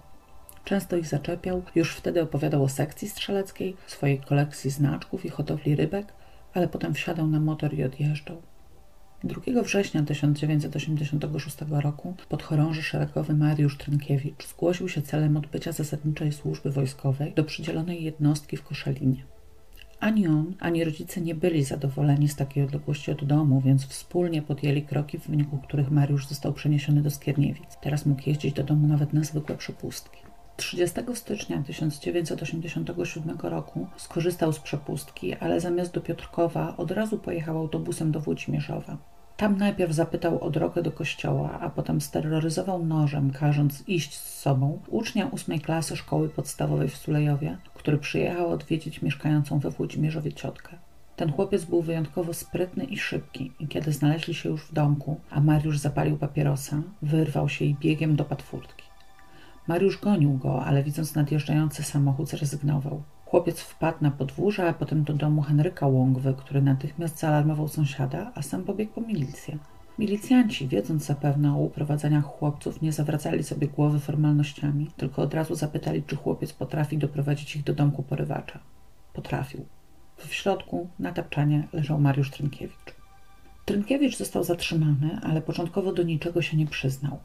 Często ich zaczepiał, już wtedy opowiadał o sekcji strzeleckiej, swojej kolekcji znaczków i hodowli rybek, ale potem wsiadał na motor i odjeżdżał. 2 września 1986 roku podchorąży szeregowy Mariusz Trynkiewicz zgłosił się celem odbycia zasadniczej służby wojskowej do przydzielonej jednostki w Koszalinie. Ani on, ani rodzice nie byli zadowoleni z takiej odległości od domu, więc wspólnie podjęli kroki, w wyniku których Mariusz został przeniesiony do Skierniewic. Teraz mógł jeździć do domu nawet na zwykłe przepustki. 30 stycznia 1987 roku skorzystał z przepustki, ale zamiast do Piotrkowa od razu pojechał autobusem do Włodzimierzowa. Tam najpierw zapytał o drogę do kościoła, a potem steroryzował nożem, każąc iść z sobą ucznia ósmej klasy szkoły podstawowej w Sulejowie, który przyjechał odwiedzić mieszkającą we Włodzimierzowie ciotkę. Ten chłopiec był wyjątkowo sprytny i szybki i kiedy znaleźli się już w domku, a Mariusz zapalił papierosa, wyrwał się i biegiem dopadł furtki. Mariusz gonił go, ale widząc nadjeżdżający samochód zrezygnował. Chłopiec wpadł na podwórze, a potem do domu Henryka Łągwy, który natychmiast zaalarmował sąsiada, a sam pobiegł po milicję. Milicjanci, wiedząc zapewne o uprowadzeniach chłopców, nie zawracali sobie głowy formalnościami, tylko od razu zapytali, czy chłopiec potrafi doprowadzić ich do domku porywacza. Potrafił. W środku, na tapczanie, leżał Mariusz Trynkiewicz. Trynkiewicz został zatrzymany, ale początkowo do niczego się nie przyznał.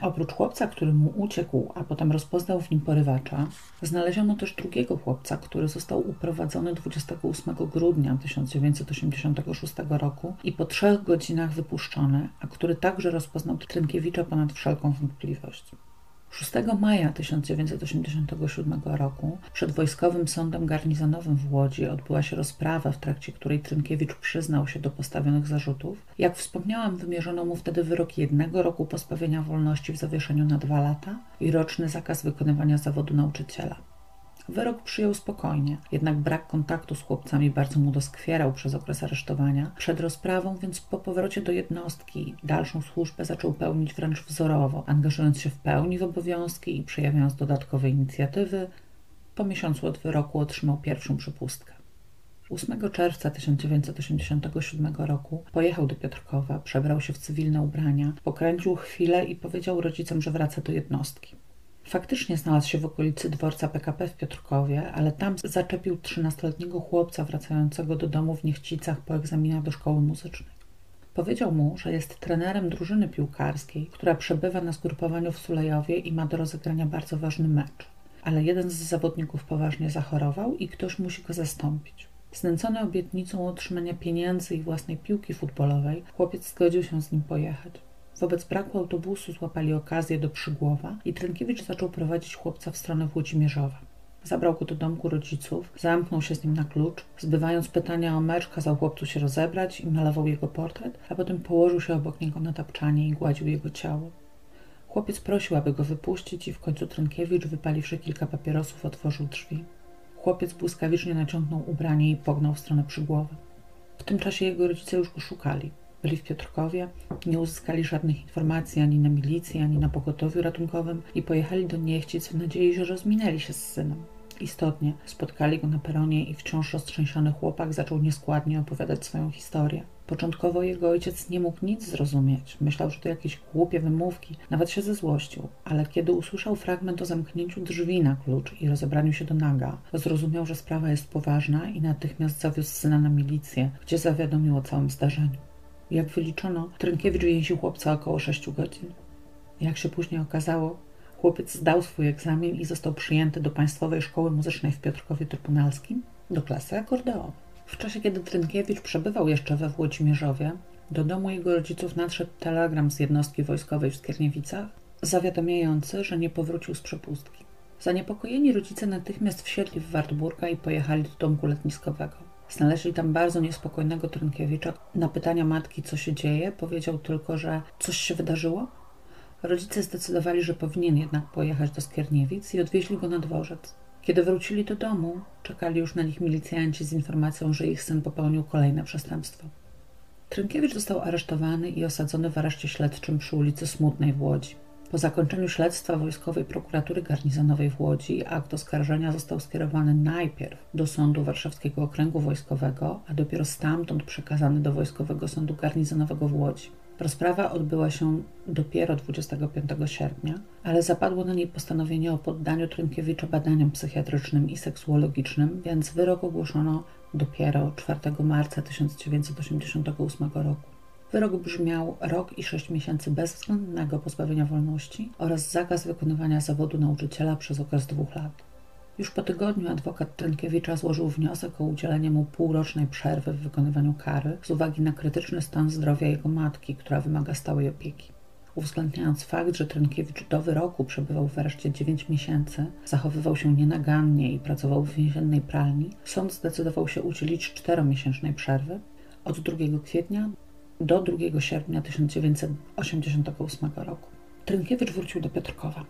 Oprócz chłopca, który mu uciekł, a potem rozpoznał w nim porywacza, znaleziono też drugiego chłopca, który został uprowadzony 28 grudnia 1986 roku i po trzech godzinach wypuszczony, a który także rozpoznał Trynkiewicza ponad wszelką wątpliwość. 6 maja 1987 roku przed Wojskowym Sądem Garnizonowym w Łodzi odbyła się rozprawa, w trakcie której Trynkiewicz przyznał się do postawionych zarzutów. Jak wspomniałam, wymierzono mu wtedy wyrok jednego roku pozbawienia wolności w zawieszeniu na dwa lata i roczny zakaz wykonywania zawodu nauczyciela. Wyrok przyjął spokojnie, jednak brak kontaktu z chłopcami bardzo mu doskwierał przez okres aresztowania. Przed rozprawą, więc po powrocie do jednostki dalszą służbę zaczął pełnić wręcz wzorowo, angażując się w pełni w obowiązki i przejawiając dodatkowe inicjatywy. Po miesiącu od wyroku otrzymał pierwszą przepustkę. 8 czerwca 1987 roku pojechał do Piotrkowa, przebrał się w cywilne ubrania, pokręcił chwilę i powiedział rodzicom, że wraca do jednostki. Faktycznie znalazł się w okolicy dworca PKP w Piotrkowie, ale tam zaczepił trzynastoletniego chłopca wracającego do domu w Niechcicach po egzaminach do szkoły muzycznej. Powiedział mu, że jest trenerem drużyny piłkarskiej, która przebywa na zgrupowaniu w Sulejowie i ma do rozegrania bardzo ważny mecz. Ale jeden z zawodników poważnie zachorował i ktoś musi go zastąpić. Znęcony obietnicą otrzymania pieniędzy i własnej piłki futbolowej, chłopiec zgodził się z nim pojechać. Wobec braku autobusu złapali okazję do Przygłowa i Trynkiewicz zaczął prowadzić chłopca w stronę Włodzimierzowa. Zabrał go do domku rodziców, zamknął się z nim na klucz, zbywając pytania o mecz, kazał chłopcu się rozebrać i malował jego portret, a potem położył się obok niego na tapczanie i gładził jego ciało. Chłopiec prosił, aby go wypuścić i w końcu Trynkiewicz, wypaliwszy kilka papierosów, otworzył drzwi. Chłopiec błyskawicznie naciągnął ubranie i pognał w stronę Przygłowa. W tym czasie jego rodzice już go szukali byli w Piotrkowie, nie uzyskali żadnych informacji ani na milicji, ani na pogotowiu ratunkowym i pojechali do Niechcic w nadziei, że rozminęli się z synem. Istotnie spotkali go na peronie i wciąż roztrzęsiony chłopak zaczął nieskładnie opowiadać swoją historię. Początkowo jego ojciec nie mógł nic zrozumieć. Myślał, że to jakieś głupie wymówki, nawet się zezłościł. Ale kiedy usłyszał fragment o zamknięciu drzwi na klucz i rozebraniu się do naga, zrozumiał, że sprawa jest poważna i natychmiast zawiózł syna na milicję, gdzie zawiadomił o całym zdarzeniu. Jak wyliczono, Trynkiewicz więził chłopca około 6 godzin. Jak się później okazało, chłopiec zdał swój egzamin i został przyjęty do Państwowej Szkoły Muzycznej w Piotrkowie Trybunalskim do klasy akordeonu. W czasie, kiedy Trynkiewicz przebywał jeszcze we Włodzimierzowie, do domu jego rodziców nadszedł telegram z jednostki wojskowej w Skierniewicach, zawiadamiający, że nie powrócił z przepustki. Zaniepokojeni rodzice natychmiast wsiedli w Wartburga i pojechali do domku letniskowego. Znaleźli tam bardzo niespokojnego Trynkiewicza. Na pytania matki, co się dzieje, powiedział tylko, że coś się wydarzyło. Rodzice zdecydowali, że powinien jednak pojechać do Skierniewic i odwieźli go na dworzec. Kiedy wrócili do domu, czekali już na nich milicjanci z informacją, że ich syn popełnił kolejne przestępstwo. Trynkiewicz został aresztowany i osadzony w areszcie śledczym przy ulicy Smutnej w Łodzi. Po zakończeniu śledztwa Wojskowej Prokuratury Garnizonowej w Łodzi akt oskarżenia został skierowany najpierw do Sądu Warszawskiego Okręgu Wojskowego, a dopiero stamtąd przekazany do Wojskowego Sądu Garnizonowego w Łodzi. Rozprawa odbyła się dopiero 25 sierpnia, ale zapadło na niej postanowienie o poddaniu Trynkiewicza badaniom psychiatrycznym i seksuologicznym, więc wyrok ogłoszono dopiero 4 marca 1988 roku. Wyrok brzmiał rok i sześć miesięcy bezwzględnego pozbawienia wolności oraz zakaz wykonywania zawodu nauczyciela przez okres dwóch lat. Już po tygodniu adwokat Trynkiewicza złożył wniosek o udzielenie mu półrocznej przerwy w wykonywaniu kary z uwagi na krytyczny stan zdrowia jego matki, która wymaga stałej opieki. Uwzględniając fakt, że Trynkiewicz do wyroku przebywał w areszcie 9 miesięcy, zachowywał się nienagannie i pracował w więziennej pralni, sąd zdecydował się udzielić czteromiesięcznej przerwy od 2 kwietnia do 2 sierpnia 1988 roku. Trynkiewicz wrócił do Piotrkowa.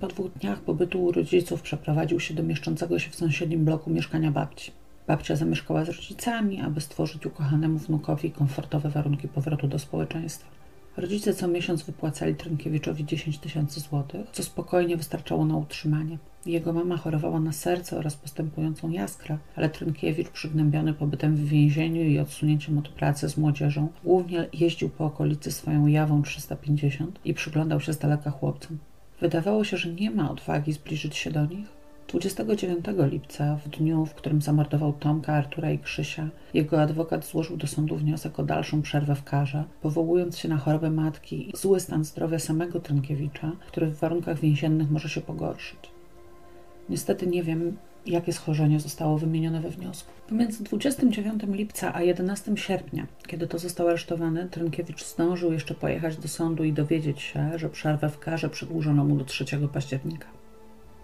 Po dwóch dniach pobytu u rodziców przeprowadził się do mieszczącego się w sąsiednim bloku mieszkania babci. Babcia zamieszkała z rodzicami, aby stworzyć ukochanemu wnukowi komfortowe warunki powrotu do społeczeństwa. Rodzice co miesiąc wypłacali Trynkiewiczowi 10 tysięcy złotych, co spokojnie wystarczało na utrzymanie. Jego mama chorowała na serce oraz postępującą jaskrę, ale Trynkiewicz, przygnębiony pobytem w więzieniu i odsunięciem od pracy z młodzieżą, głównie jeździł po okolicy swoją jawą 350 i przyglądał się z daleka chłopcom. Wydawało się, że nie ma odwagi zbliżyć się do nich, 29 lipca, w dniu, w którym zamordował Tomka, Artura i Krzysia, jego adwokat złożył do sądu wniosek o dalszą przerwę w karze, powołując się na chorobę matki i zły stan zdrowia samego Trynkiewicza, który w warunkach więziennych może się pogorszyć. Niestety nie wiem, jakie schorzenie zostało wymienione we wniosku. Pomiędzy 29 lipca a 11 sierpnia, kiedy to został aresztowany, Trynkiewicz zdążył jeszcze pojechać do sądu i dowiedzieć się, że przerwę w karze przedłużono mu do 3 października.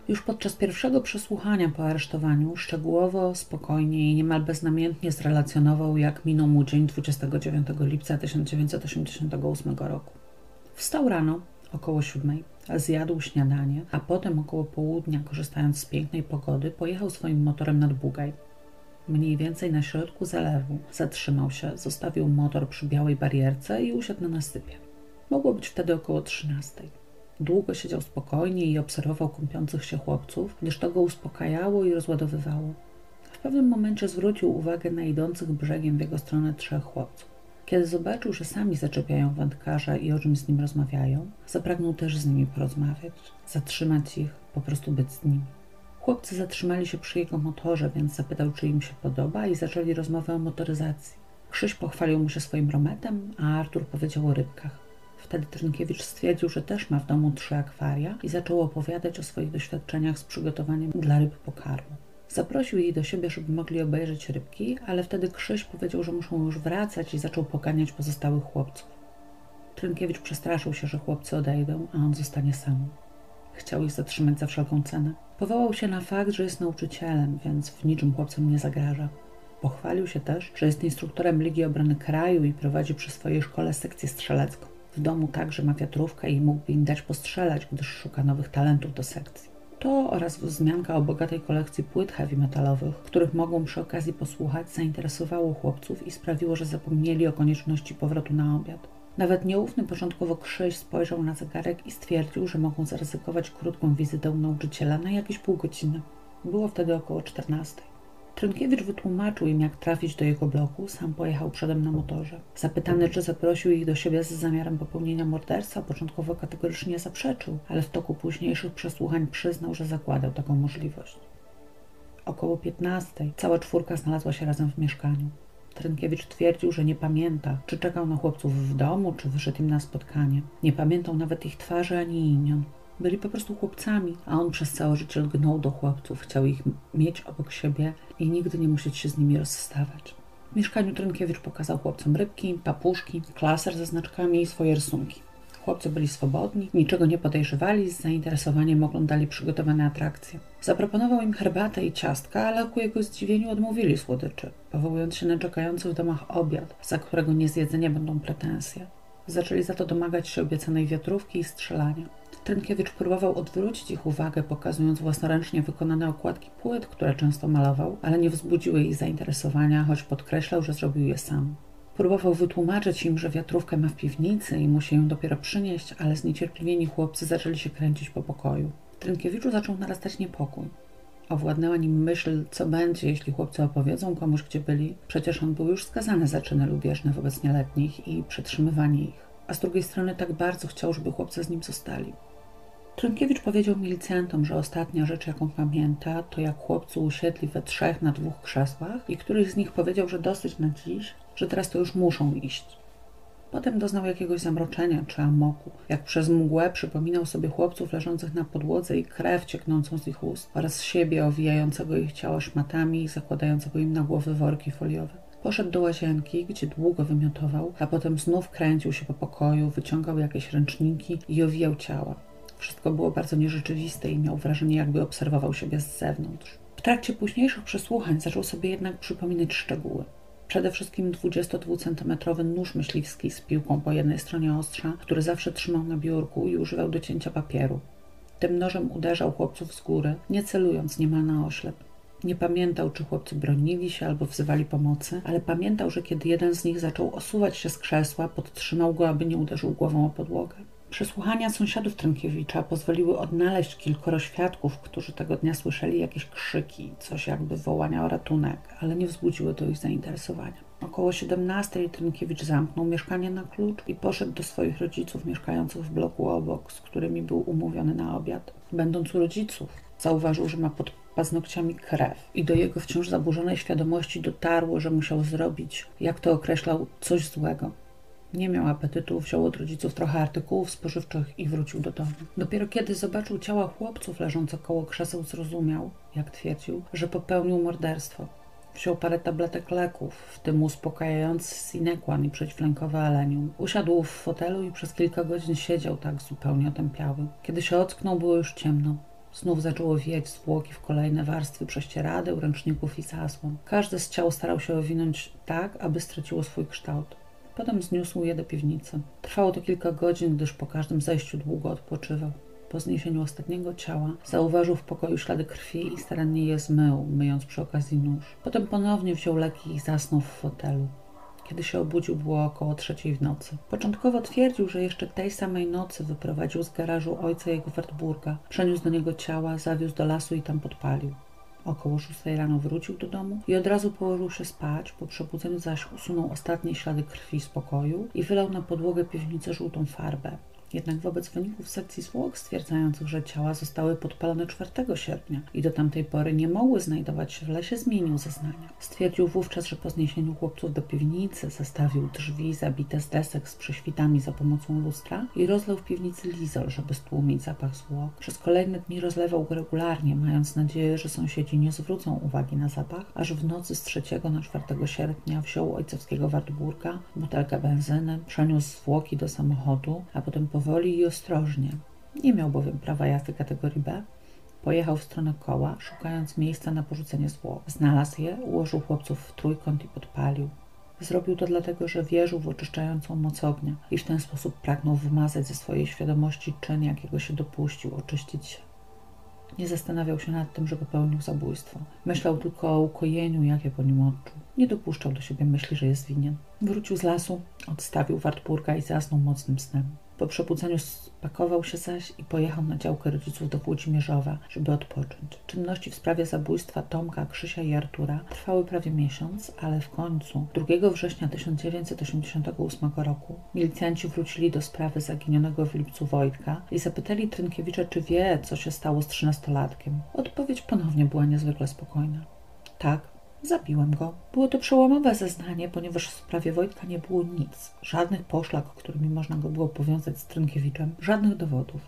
Już podczas pierwszego przesłuchania po aresztowaniu szczegółowo, spokojnie i niemal beznamiętnie zrelacjonował, jak minął mu dzień 29 lipca 1988 roku. Wstał rano, około siódmej, zjadł śniadanie, a potem około południa, korzystając z pięknej pogody, pojechał swoim motorem nad Bugaj. Mniej więcej na środku zalewu zatrzymał się, zostawił motor przy białej barierce i usiadł na nasypie. Mogło być wtedy około trzynastej. Długo siedział spokojnie i obserwował kąpiących się chłopców, gdyż to go uspokajało i rozładowywało. W pewnym momencie zwrócił uwagę na idących brzegiem w jego stronę trzech chłopców. Kiedy zobaczył, że sami zaczepiają wędkarza i o czymś z nim rozmawiają, zapragnął też z nimi porozmawiać, zatrzymać ich, po prostu być z nimi. Chłopcy zatrzymali się przy jego motorze, więc zapytał, czy im się podoba i zaczęli rozmowę o motoryzacji. Krzyś pochwalił mu się swoim rometem, a Artur powiedział o rybkach. Wtedy Trynkiewicz stwierdził, że też ma w domu trzy akwaria i zaczął opowiadać o swoich doświadczeniach z przygotowaniem dla ryb pokarmu. Zaprosił jej do siebie, żeby mogli obejrzeć rybki, ale wtedy Krzyś powiedział, że muszą już wracać i zaczął poganiać pozostałych chłopców. Trynkiewicz przestraszył się, że chłopcy odejdą, a on zostanie sam. Chciał ich zatrzymać za wszelką cenę. Powołał się na fakt, że jest nauczycielem, więc w niczym chłopcom nie zagraża. Pochwalił się też, że jest instruktorem Ligi Obrony Kraju i prowadzi przy swojej szkole sekcję strzelecką. W domu także ma wiatrówkę i mógłby im dać postrzelać, gdyż szuka nowych talentów do sekcji. To oraz wzmianka o bogatej kolekcji płyt heavy metalowych, których mogą przy okazji posłuchać, zainteresowało chłopców i sprawiło, że zapomnieli o konieczności powrotu na obiad. Nawet nieufny początkowo Krzyś spojrzał na zegarek i stwierdził, że mogą zaryzykować krótką wizytę nauczyciela na jakieś pół godziny. Było wtedy około 14. Trynkiewicz wytłumaczył im, jak trafić do jego bloku, sam pojechał przodem na motorze. Zapytany, czy zaprosił ich do siebie z zamiarem popełnienia morderstwa, początkowo kategorycznie zaprzeczył, ale w toku późniejszych przesłuchań przyznał, że zakładał taką możliwość. Około 15 cała czwórka znalazła się razem w mieszkaniu. Trynkiewicz twierdził, że nie pamięta, czy czekał na chłopców w domu, czy wyszedł im na spotkanie. Nie pamiętał nawet ich twarzy ani imion. Byli po prostu chłopcami, a on przez całe życie lgnął do chłopców, chciał ich mieć obok siebie i nigdy nie musieć się z nimi rozstawać. W mieszkaniu Trynkiewicz pokazał chłopcom rybki, papuszki, klaser ze znaczkami i swoje rysunki. Chłopcy byli swobodni, niczego nie podejrzewali, z zainteresowaniem oglądali przygotowane atrakcje. Zaproponował im herbatę i ciastka, ale ku jego zdziwieniu odmówili słodyczy, powołując się na czekający w domach obiad, za którego niezjedzenie będą pretensje. Zaczęli za to domagać się obiecanej wiatrówki i strzelania. Trynkiewicz próbował odwrócić ich uwagę, pokazując własnoręcznie wykonane okładki płyt, które często malował, ale nie wzbudziły ich zainteresowania, choć podkreślał, że zrobił je sam. Próbował wytłumaczyć im, że wiatrówkę ma w piwnicy i musi ją dopiero przynieść, ale zniecierpliwieni chłopcy zaczęli się kręcić po pokoju. Trynkiewiczu zaczął narastać niepokój. Owładnęła nim myśl, co będzie, jeśli chłopcy opowiedzą komuś, gdzie byli. Przecież on był już skazany za czyny lubieżne wobec nieletnich i przetrzymywanie ich. A z drugiej strony tak bardzo chciał, żeby chłopcy z nim zostali. Trynkiewicz powiedział milicjantom, że ostatnia rzecz, jaką pamięta, to jak chłopcy usiedli we trzech na dwóch krzesłach i któryś z nich powiedział, że dosyć na dziś, że teraz to już muszą iść. Potem doznał jakiegoś zamroczenia czy amoku, jak przez mgłę przypominał sobie chłopców leżących na podłodze i krew cieknącą z ich ust oraz siebie owijającego ich ciało szmatami i zakładającego im na głowy worki foliowe. Poszedł do łazienki, gdzie długo wymiotował, a potem znów kręcił się po pokoju, wyciągał jakieś ręczniki i owijał ciała. Wszystko było bardzo nierzeczywiste i miał wrażenie, jakby obserwował siebie z zewnątrz. W trakcie późniejszych przesłuchań zaczął sobie jednak przypominać szczegóły. Przede wszystkim 22-centymetrowy nóż myśliwski z piłką po jednej stronie ostrza, który zawsze trzymał na biurku i używał do cięcia papieru. Tym nożem uderzał chłopców z góry, nie celując niemal na oślep. Nie pamiętał, czy chłopcy bronili się albo wzywali pomocy, ale pamiętał, że kiedy jeden z nich zaczął osuwać się z krzesła, podtrzymał go, aby nie uderzył głową o podłogę. Przesłuchania sąsiadów Trynkiewicza pozwoliły odnaleźć kilkoro świadków, którzy tego dnia słyszeli jakieś krzyki, coś jakby wołania o ratunek, ale nie wzbudziły to ich zainteresowania. Około 17 Trynkiewicz zamknął mieszkanie na klucz i poszedł do swoich rodziców mieszkających w bloku obok, z którymi był umówiony na obiad. Będąc u rodziców, zauważył, że ma pod paznokciami krew i do jego wciąż zaburzonej świadomości dotarło, że musiał zrobić, jak to określał, coś złego. Nie miał apetytu, wziął od rodziców trochę artykułów spożywczych i wrócił do domu. Dopiero kiedy zobaczył ciała chłopców leżące koło krzeseł, zrozumiał, jak twierdził, że popełnił morderstwo. Wziął parę tabletek leków, w tym uspokajający Sinekłan i przeciwlękowe Elenium. Usiadł w fotelu i przez kilka godzin siedział tak zupełnie otępiały. Kiedy się ocknął, było już ciemno. Znów zaczęło wieć zwłoki w kolejne warstwy prześcieradeł, ręczników i zasłon. Każde z ciał starał się owinąć tak, aby straciło swój kształt. Potem zniósł je do piwnicy. Trwało to kilka godzin, gdyż po każdym zejściu długo odpoczywał. Po zniesieniu ostatniego ciała zauważył w pokoju ślady krwi i starannie je zmył, myjąc przy okazji nóż. Potem ponownie wziął leki i zasnął w fotelu. Kiedy się obudził, było około trzeciej w nocy. Początkowo twierdził, że jeszcze tej samej nocy wyprowadził z garażu ojca jego Wartburga, przeniósł do niego ciała, zawiózł do lasu i tam podpalił. Około szóstej rano wrócił do domu i od razu położył się spać, po przebudzeniu zaś usunął ostatnie ślady krwi z pokoju i wylał na podłogę piwnicy żółtą farbę. Jednak wobec wyników sekcji zwłok stwierdzających, że ciała zostały podpalone 4 sierpnia i do tamtej pory nie mogły znajdować się w lesie, zmienił zeznania. Stwierdził wówczas, że po zniesieniu chłopców do piwnicy zastawił drzwi zabite z desek z prześwitami za pomocą lustra i rozlał w piwnicy lizol, żeby stłumić zapach zwłok. Przez kolejne dni rozlewał go regularnie, mając nadzieję, że sąsiedzi nie zwrócą uwagi na zapach, aż w nocy z 3 na 4 sierpnia wziął ojcowskiego Wartburga, butelkę benzyny, przeniósł zwłoki do samochodu, a potem po powoli i ostrożnie. Nie miał bowiem prawa jazdy kategorii B. Pojechał w stronę koła, szukając miejsca na porzucenie zwłok. Znalazł je, ułożył chłopców w trójkąt i podpalił. Zrobił to dlatego, że wierzył w oczyszczającą moc ognia i w ten sposób pragnął wymazać ze swojej świadomości czyn, jakiego się dopuścił, oczyścić się. Nie zastanawiał się nad tym, że popełnił zabójstwo. Myślał tylko o ukojeniu, jakie po nim odczuł. Nie dopuszczał do siebie myśli, że jest winien. Wrócił z lasu, odstawił Wartburga i zasnął mocnym snem. Po przebudzeniu spakował się zaś i pojechał na działkę rodziców do Włodzimierzowa, żeby odpocząć. Czynności w sprawie zabójstwa Tomka, Krzysia i Artura trwały prawie miesiąc, ale w końcu 2 września 1988 roku milicjanci wrócili do sprawy zaginionego w lipcu Wojtka i zapytali Trynkiewicza, czy wie, co się stało z trzynastolatkiem. Odpowiedź ponownie była niezwykle spokojna. Tak, Zabiłem go. Było to przełomowe zeznanie, ponieważ w sprawie Wojtka nie było nic. Żadnych poszlak, którymi można go było powiązać z Trynkiewiczem, żadnych dowodów.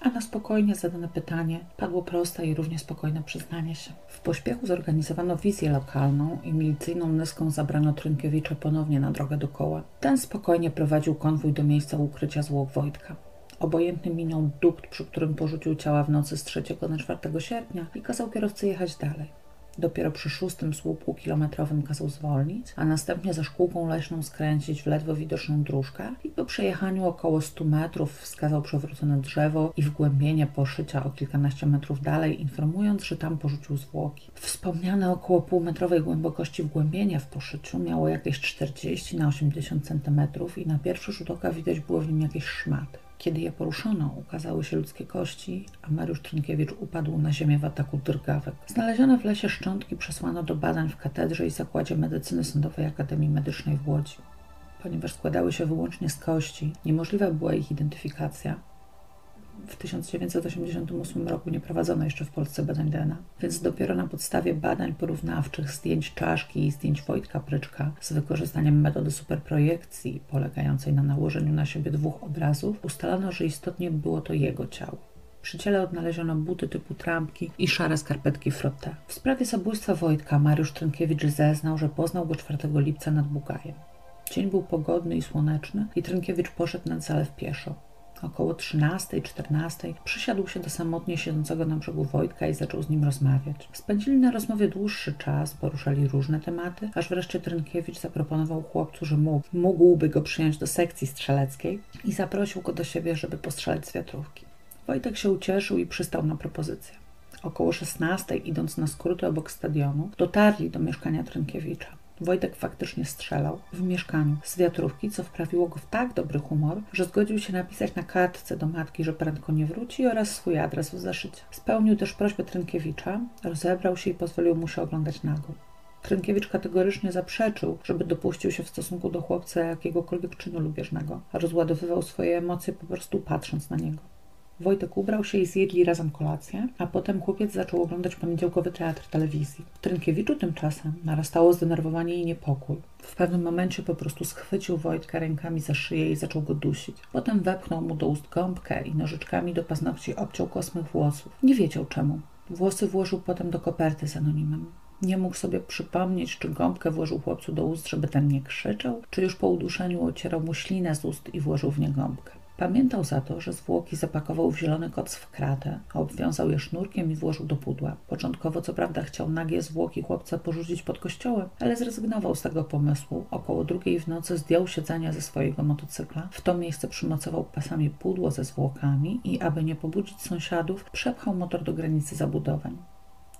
A na spokojnie zadane pytanie padło proste i równie spokojne przyznanie się. W pośpiechu zorganizowano wizję lokalną i milicyjną nyską zabrano Trynkiewicza ponownie na drogę do koła. Ten spokojnie prowadził konwój do miejsca ukrycia zwłok Wojtka. Obojętny minął dukt, przy którym porzucił ciała w nocy z 3 na 4 sierpnia i kazał kierowcy jechać dalej. Dopiero przy szóstym słupku kilometrowym kazał zwolnić, a następnie za szkółką leśną skręcić w ledwo widoczną dróżkę i po przejechaniu około 100 metrów wskazał przewrócone drzewo i wgłębienie poszycia o kilkanaście metrów dalej, informując, że tam porzucił zwłoki. Wspomniane około półmetrowej głębokości wgłębienie w poszyciu miało jakieś 40 na 80 centymetrów i na pierwszy rzut oka widać było w nim jakieś szmaty. Kiedy je poruszono, ukazały się ludzkie kości, a Mariusz Trynkiewicz upadł na ziemię w ataku drgawek. Znalezione w lesie szczątki przesłano do badań w katedrze i zakładzie medycyny Sądowej Akademii Medycznej w Łodzi. Ponieważ składały się wyłącznie z kości, niemożliwa była ich identyfikacja, w 1988 roku nie prowadzono jeszcze w Polsce badań DNA, więc dopiero na podstawie badań porównawczych zdjęć czaszki i zdjęć Wojtka Pryczka z wykorzystaniem metody superprojekcji polegającej na nałożeniu na siebie dwóch obrazów ustalono, że istotnie było to jego ciało. Przy ciele odnaleziono buty typu trampki i szare skarpetki frotte. W sprawie zabójstwa Wojtka Mariusz Trynkiewicz zeznał, że poznał go 4 lipca nad Bugajem. Dzień był pogodny i słoneczny i Trynkiewicz poszedł na zalew pieszo. Około 13-14 przysiadł się do samotnie siedzącego na brzegu Wojtka i zaczął z nim rozmawiać. Spędzili na rozmowie dłuższy czas, poruszali różne tematy, aż wreszcie Trynkiewicz zaproponował chłopcu, że mógł, mógłby go przyjąć do sekcji strzeleckiej i zaprosił go do siebie, żeby postrzelać z wiatrówki. Wojtek się ucieszył i przystał na propozycję. Około 16, idąc na skróty obok stadionu, dotarli do mieszkania Trynkiewicza. Wojtek faktycznie strzelał w mieszkaniu z wiatrówki, co wprawiło go w tak dobry humor, że zgodził się napisać na kartce do matki, że prędko nie wróci oraz swój adres w zeszycie. Spełnił też prośbę Trynkiewicza, rozebrał się i pozwolił mu się oglądać nago. Trynkiewicz kategorycznie zaprzeczył, żeby dopuścił się w stosunku do chłopca jakiegokolwiek czynu lubieżnego, a rozładowywał swoje emocje po prostu patrząc na niego. Wojtek ubrał się i zjedli razem kolację, a potem chłopiec zaczął oglądać poniedziałkowy teatr telewizji. W Trynkiewiczu tymczasem narastało zdenerwowanie i niepokój. W pewnym momencie po prostu schwycił Wojtka rękami za szyję i zaczął go dusić. Potem wepchnął mu do ust gąbkę i nożyczkami do paznokci obciął kosmych włosów. Nie wiedział czemu. Włosy włożył potem do koperty z anonimem. Nie mógł sobie przypomnieć, czy gąbkę włożył chłopcu do ust, żeby ten nie krzyczał, czy już po uduszeniu ocierał mu ślinę z ust i włożył w nie gąbkę. Pamiętał za to, że zwłoki zapakował w zielony koc w kratę, obwiązał je sznurkiem i włożył do pudła. Początkowo co prawda chciał nagie zwłoki chłopca porzucić pod kościołem, ale zrezygnował z tego pomysłu. Około drugiej w nocy zdjął siedzenia ze swojego motocykla, w to miejsce przymocował pasami pudło ze zwłokami i aby nie pobudzić sąsiadów, przepchał motor do granicy zabudowań.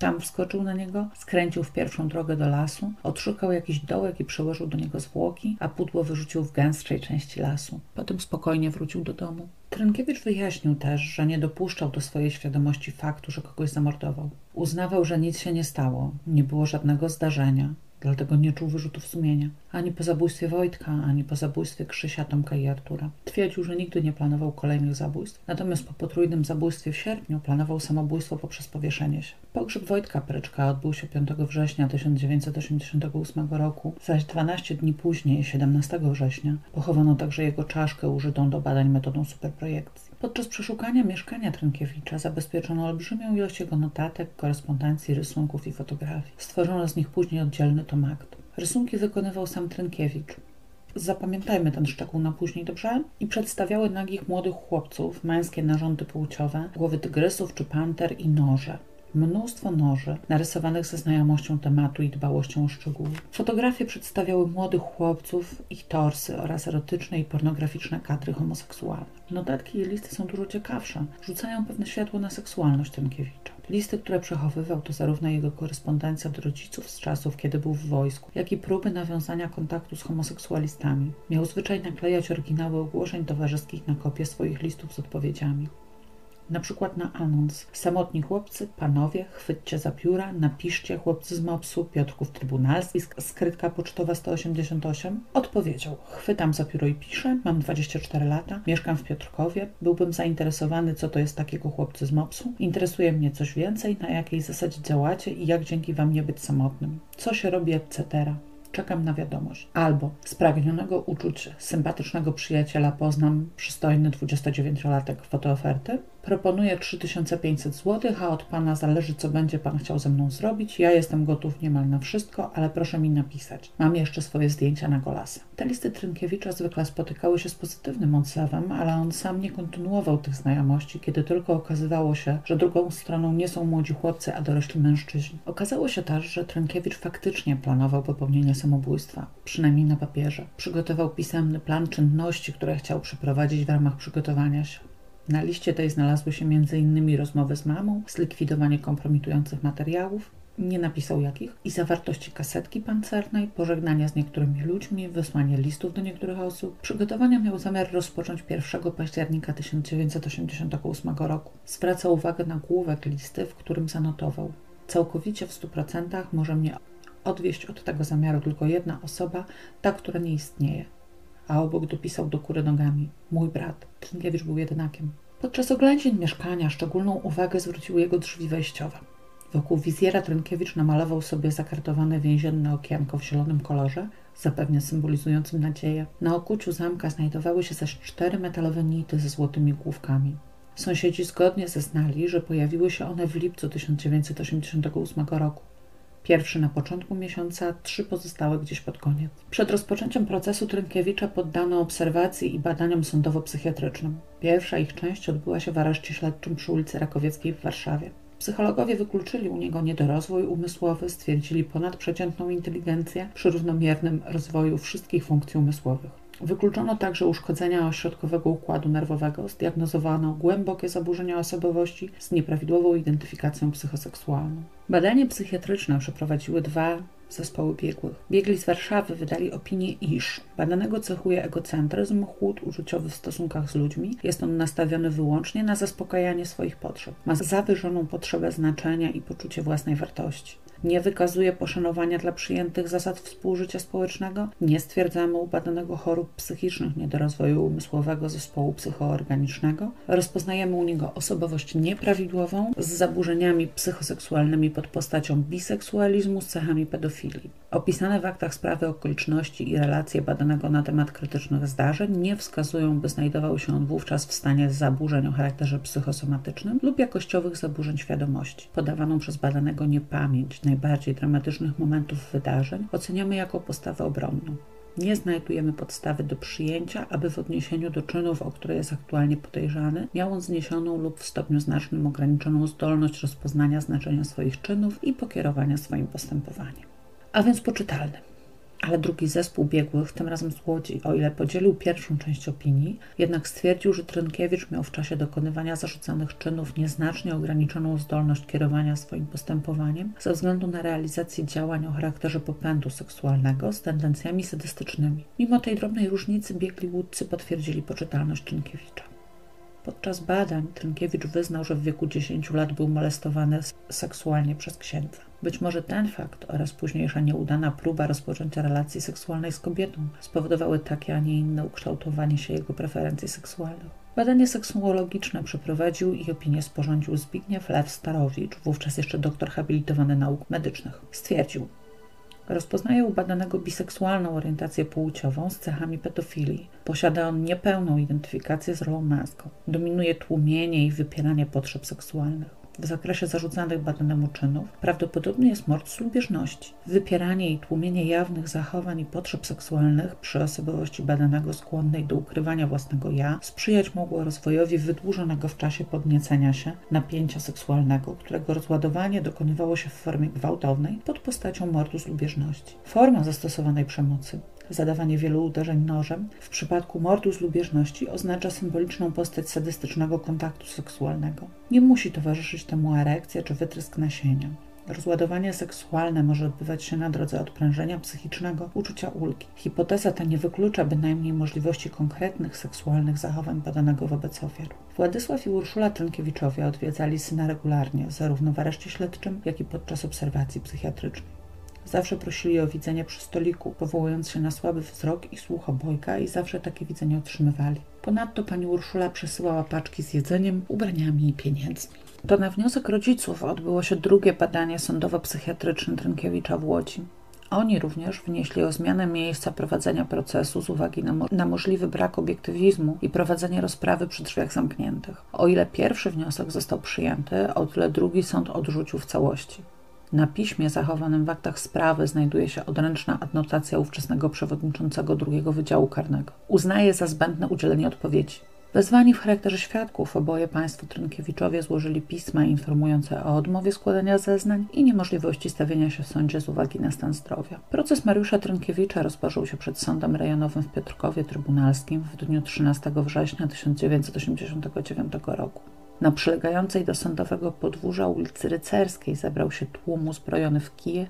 Tam wskoczył na niego, skręcił w pierwszą drogę do lasu, odszukał jakiś dołek i przełożył do niego zwłoki, a pudło wyrzucił w gęstszej części lasu. Potem spokojnie wrócił do domu. Trynkiewicz wyjaśnił też, że nie dopuszczał do swojej świadomości faktu, że kogoś zamordował. Uznawał, że nic się nie stało, nie było żadnego zdarzenia, dlatego nie czuł wyrzutów sumienia. Ani po zabójstwie Wojtka, ani po zabójstwie Krzysia, Tomka i Artura. Twierdził, że nigdy nie planował kolejnych zabójstw, natomiast po potrójnym zabójstwie w sierpniu planował samobójstwo poprzez powieszenie się. Pogrzeb Wojtka Pryczka odbył się 5 września 1988 roku, zaś 12 dni później, 17 września, pochowano także jego czaszkę użytą do badań metodą superprojekcji. Podczas przeszukania mieszkania Trynkiewicza zabezpieczono olbrzymią ilość jego notatek, korespondencji, rysunków i fotografii. Stworzono z nich później oddzielny tom akt. Rysunki wykonywał sam Trynkiewicz. Zapamiętajmy ten szczegół na później, dobrze? I przedstawiały nagich młodych chłopców, męskie narządy płciowe, głowy tygrysów czy panter i noże. Mnóstwo noży, narysowanych ze znajomością tematu i dbałością o szczegóły. Fotografie przedstawiały młodych chłopców, ich torsy oraz erotyczne i pornograficzne kadry homoseksualne. Notatki i listy są dużo ciekawsze, rzucają pewne światło na seksualność Tymkiewicza. Listy, które przechowywał, to zarówno jego korespondencja do rodziców z czasów, kiedy był w wojsku, jak i próby nawiązania kontaktu z homoseksualistami. Miał zwyczaj naklejać oryginały ogłoszeń towarzyskich na kopie swoich listów z odpowiedziami na przykład na anons. Samotni chłopcy, panowie, chwyćcie za pióra, napiszcie chłopcy z MOPS-u, Piotrków Trybunalski, skrytka pocztowa 188. Odpowiedział, chwytam za pióro i piszę, mam 24 lata, mieszkam w Piotrkowie, byłbym zainteresowany, co to jest takiego chłopcy z MOPS-u, interesuje mnie coś więcej, na jakiej zasadzie działacie i jak dzięki wam nie być samotnym, co się robi, etc czekam na wiadomość. Albo spragnionego uczuć sympatycznego przyjaciela poznam przystojny 29-latek fotooferty, Proponuję 3500 zł, a od Pana zależy, co będzie Pan chciał ze mną zrobić. Ja jestem gotów niemal na wszystko, ale proszę mi napisać. Mam jeszcze swoje zdjęcia na golasy. Te listy Trynkiewicza zwykle spotykały się z pozytywnym odzewem, ale on sam nie kontynuował tych znajomości, kiedy tylko okazywało się, że drugą stroną nie są młodzi chłopcy, a dorośli mężczyźni. Okazało się też, że Trynkiewicz faktycznie planował popełnienie samobójstwa, przynajmniej na papierze. Przygotował pisemny plan czynności, które chciał przeprowadzić w ramach przygotowania się. Na liście tej znalazły się m.in. rozmowy z mamą, zlikwidowanie kompromitujących materiałów, nie napisał jakich, i zawartości kasetki pancernej, pożegnania z niektórymi ludźmi, wysłanie listów do niektórych osób. Przygotowania miał zamiar rozpocząć 1 października 1988 roku. Zwraca uwagę na główek listy, w którym zanotował. Całkowicie w 100% może mnie odwieść od tego zamiaru tylko jedna osoba, ta, która nie istnieje a obok dopisał do kury nogami mój brat. Trynkiewicz był jedynakiem. Podczas oględzin mieszkania szczególną uwagę zwróciły jego drzwi wejściowe. Wokół wizjera Trynkiewicz namalował sobie zakartowane więzienne okienko w zielonym kolorze, zapewne symbolizującym nadzieję. Na okuciu zamka znajdowały się zaś cztery metalowe nity ze złotymi główkami. Sąsiedzi zgodnie zeznali, że pojawiły się one w lipcu 1988 roku. Pierwszy na początku miesiąca, trzy pozostałe gdzieś pod koniec. Przed rozpoczęciem procesu Trynkiewicza poddano obserwacji i badaniom sądowo-psychiatrycznym. Pierwsza ich część odbyła się w areszcie śledczym przy ulicy Rakowieckiej w Warszawie. Psychologowie wykluczyli u niego niedorozwój umysłowy, stwierdzili ponadprzeciętną inteligencję przy równomiernym rozwoju wszystkich funkcji umysłowych. Wykluczono także uszkodzenia ośrodkowego układu nerwowego, zdiagnozowano głębokie zaburzenia osobowości z nieprawidłową identyfikacją psychoseksualną. Badanie psychiatryczne przeprowadziły dwa zespoły biegłych. Biegli z Warszawy wydali opinię, iż badanego cechuje egocentryzm, chłód uczuciowy w stosunkach z ludźmi. Jest on nastawiony wyłącznie na zaspokajanie swoich potrzeb. Ma zawyżoną potrzebę znaczenia i poczucie własnej wartości. Nie wykazuje poszanowania dla przyjętych zasad współżycia społecznego, nie stwierdzamy u badanego chorób psychicznych niedorozwoju umysłowego zespołu psychoorganicznego, rozpoznajemy u niego osobowość nieprawidłową z zaburzeniami psychoseksualnymi pod postacią biseksualizmu z cechami pedofilii. Opisane w aktach sprawy okoliczności i relacje badanego na temat krytycznych zdarzeń nie wskazują, by znajdował się on wówczas w stanie zaburzeń o charakterze psychosomatycznym lub jakościowych zaburzeń świadomości. Podawaną przez badanego niepamięć najbardziej dramatycznych momentów wydarzeń oceniamy jako postawę obronną. Nie znajdujemy podstawy do przyjęcia, aby w odniesieniu do czynów, o które jest aktualnie podejrzany, miał on zniesioną lub w stopniu znacznym ograniczoną zdolność rozpoznania znaczenia swoich czynów i pokierowania swoim postępowaniem. A więc poczytalny ale drugi zespół biegłych, tym razem z Łodzi, o ile podzielił pierwszą część opinii, jednak stwierdził, że Trynkiewicz miał w czasie dokonywania zarzucanych czynów nieznacznie ograniczoną zdolność kierowania swoim postępowaniem ze względu na realizację działań o charakterze popędu seksualnego z tendencjami sadystycznymi. Mimo tej drobnej różnicy biegli łódcy potwierdzili poczytalność Trynkiewicza. Podczas badań Trynkiewicz wyznał, że w wieku 10 lat był molestowany seksualnie przez księdza. Być może ten fakt oraz późniejsza nieudana próba rozpoczęcia relacji seksualnej z kobietą spowodowały takie, a nie inne ukształtowanie się jego preferencji seksualnych. Badanie seksuologiczne przeprowadził i opinię sporządził Zbigniew Lew Starowicz, wówczas jeszcze doktor habilitowany nauk medycznych. Stwierdził, Rozpoznaje u badanego biseksualną orientację płciową z cechami pedofilii. Posiada on niepełną identyfikację z rolą męską. Dominuje tłumienie i wypieranie potrzeb seksualnych w zakresie zarzucanych badanemu czynów prawdopodobny jest mord z lubieżności. Wypieranie i tłumienie jawnych zachowań i potrzeb seksualnych przy osobowości badanego skłonnej do ukrywania własnego ja sprzyjać mogło rozwojowi wydłużonego w czasie podniecenia się napięcia seksualnego, którego rozładowanie dokonywało się w formie gwałtownej pod postacią mordu z lubieżności. Forma zastosowanej przemocy zadawanie wielu uderzeń nożem, w przypadku mordu z lubieżności oznacza symboliczną postać sadystycznego kontaktu seksualnego. Nie musi towarzyszyć temu erekcja czy wytrysk nasienia. Rozładowanie seksualne może odbywać się na drodze odprężenia psychicznego, uczucia ulgi. Hipoteza ta nie wyklucza bynajmniej możliwości konkretnych seksualnych zachowań badanego wobec ofiar. Władysław i Urszula Trynkiewiczowie odwiedzali syna regularnie, zarówno w areszcie śledczym, jak i podczas obserwacji psychiatrycznej. Zawsze prosili o widzenie przy stoliku, powołując się na słaby wzrok i słuch obojga i zawsze takie widzenie otrzymywali. Ponadto pani Urszula przesyłała paczki z jedzeniem, ubraniami i pieniędzmi. To na wniosek rodziców odbyło się drugie badanie sądowo-psychiatryczne Trynkiewicza w Łodzi. Oni również wnieśli o zmianę miejsca prowadzenia procesu z uwagi na, mo na, możliwy brak obiektywizmu i prowadzenie rozprawy przy drzwiach zamkniętych. O ile pierwszy wniosek został przyjęty, o tyle drugi sąd odrzucił w całości. Na piśmie zachowanym w aktach sprawy znajduje się odręczna adnotacja ówczesnego przewodniczącego drugiego Wydziału Karnego. Uznaje za zbędne udzielenie odpowiedzi. Wezwani w charakterze świadków, oboje państwo Trynkiewiczowie złożyli pisma informujące o odmowie składania zeznań i niemożliwości stawienia się w sądzie z uwagi na stan zdrowia. Proces Mariusza Trynkiewicza rozpoczął się przed Sądem Rejonowym w Piotrkowie Trybunalskim w dniu 13 września 1989 roku. Na przylegającej do sądowego podwórza ulicy Rycerskiej zebrał się tłum uzbrojony w kije,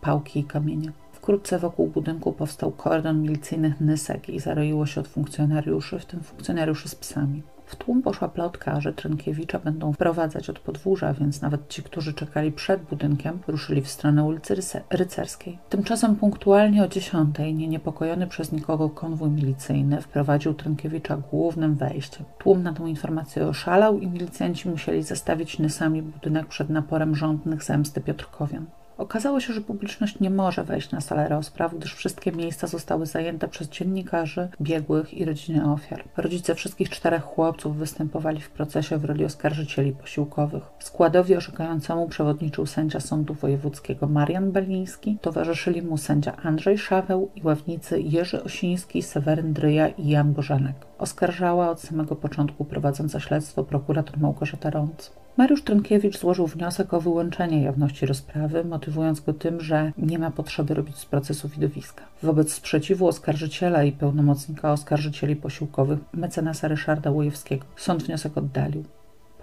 pałki i kamienie. Wkrótce wokół budynku powstał kordon milicyjnych nysek i zaroiło się od funkcjonariuszy, w tym funkcjonariuszy z psami. W tłum poszła plotka, że Trynkiewicza będą wprowadzać od podwórza, więc nawet ci, którzy czekali przed budynkiem, ruszyli w stronę ulicy Rycerskiej. Tymczasem punktualnie o dziesiątej, nieniepokojony przez nikogo konwój milicyjny, wprowadził Trynkiewicza głównym wejściem. Tłum na tę informację oszalał i milicjanci musieli zastawić nysami budynek przed naporem rządnych zemsty Piotrkowian. Okazało się, że publiczność nie może wejść na salę rozpraw, gdyż wszystkie miejsca zostały zajęte przez dziennikarzy, biegłych i rodziny ofiar. Rodzice wszystkich czterech chłopców występowali w procesie w roli oskarżycieli posiłkowych. Składowi orzekającemu przewodniczył sędzia Sądu Wojewódzkiego Marian Beliński, towarzyszyli mu sędzia Andrzej Szaweł i ławnicy Jerzy Osiński, Seweryn Dryja i Jan Bożanek. Oskarżała od samego początku prowadząca śledztwo prokurator Małgorzata Rąc. Mariusz Trynkiewicz złożył wniosek o wyłączenie jawności rozprawy, motywując go tym, że nie ma potrzeby robić z procesu widowiska. Wobec sprzeciwu oskarżyciela i pełnomocnika oskarżycieli posiłkowych mecenasa Ryszarda Łojewskiego sąd wniosek oddalił.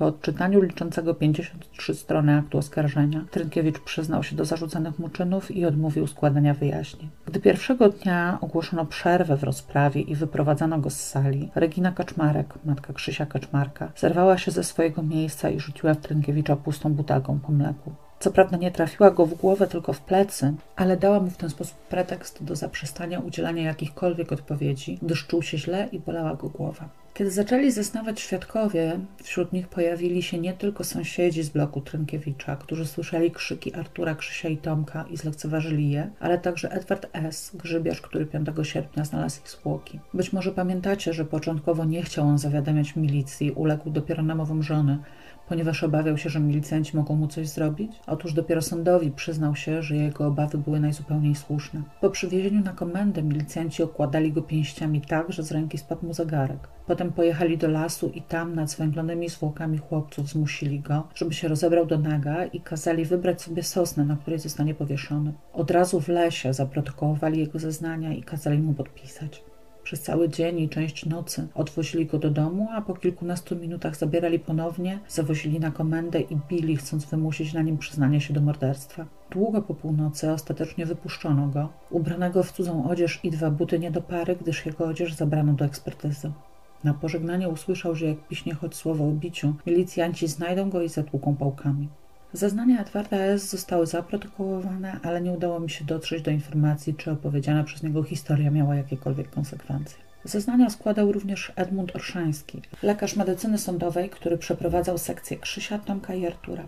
Po odczytaniu liczącego 53 strony aktu oskarżenia, Trynkiewicz przyznał się do zarzucanych mu czynów i odmówił składania wyjaśnień. Gdy pierwszego dnia ogłoszono przerwę w rozprawie i wyprowadzano go z sali, Regina Kaczmarek, matka Krzysia Kaczmarka, zerwała się ze swojego miejsca i rzuciła w Trynkiewicza pustą butelką po mleku. Co prawda nie trafiła go w głowę, tylko w plecy, ale dała mu w ten sposób pretekst do zaprzestania udzielania jakichkolwiek odpowiedzi, gdyż czuł się źle i bolała go głowa. Kiedy zaczęli zeznawać świadkowie, wśród nich pojawili się nie tylko sąsiedzi z bloku Trynkiewicza, którzy słyszeli krzyki Artura, Krzysia i Tomka i zlekceważyli je, ale także Edward S., grzybiarz, który 5 sierpnia znalazł ich zwłoki. Być może pamiętacie, że początkowo nie chciał on zawiadamiać milicji, uległ dopiero namowom żony, ponieważ obawiał się, że milicjanci mogą mu coś zrobić? Otóż dopiero sądowi przyznał się, że jego obawy były najzupełniej słuszne. Po przywiezieniu na komendę milicjanci okładali go pięściami tak, że z ręki spadł mu zegarek. Potem pojechali do lasu i tam nad zwęglonymi zwłokami chłopców zmusili go, żeby się rozebrał do naga i kazali wybrać sobie sosnę, na której zostanie powieszony. Od razu w lesie zaprotokołowali jego zeznania i kazali mu podpisać. Przez cały dzień i część nocy odwozili go do domu, a po kilkunastu minutach zabierali ponownie, zawozili na komendę i bili, chcąc wymusić na nim przyznanie się do morderstwa. Długo po północy ostatecznie wypuszczono go, ubranego w cudzą odzież i dwa buty nie do pary, gdyż jego odzież zabrano do ekspertyzy. Na pożegnanie usłyszał, że jak piśnie choć słowo o biciu, milicjanci znajdą go i zatłuką pałkami. Zeznania Edwarda S. zostały zaprotokołowane, ale nie udało mi się dotrzeć do informacji, czy opowiedziana przez niego historia miała jakiekolwiek konsekwencje. Zeznania składał również Edmund Orszański, lekarz medycyny sądowej, który przeprowadzał sekcję Krzysia, Tomka i Artura.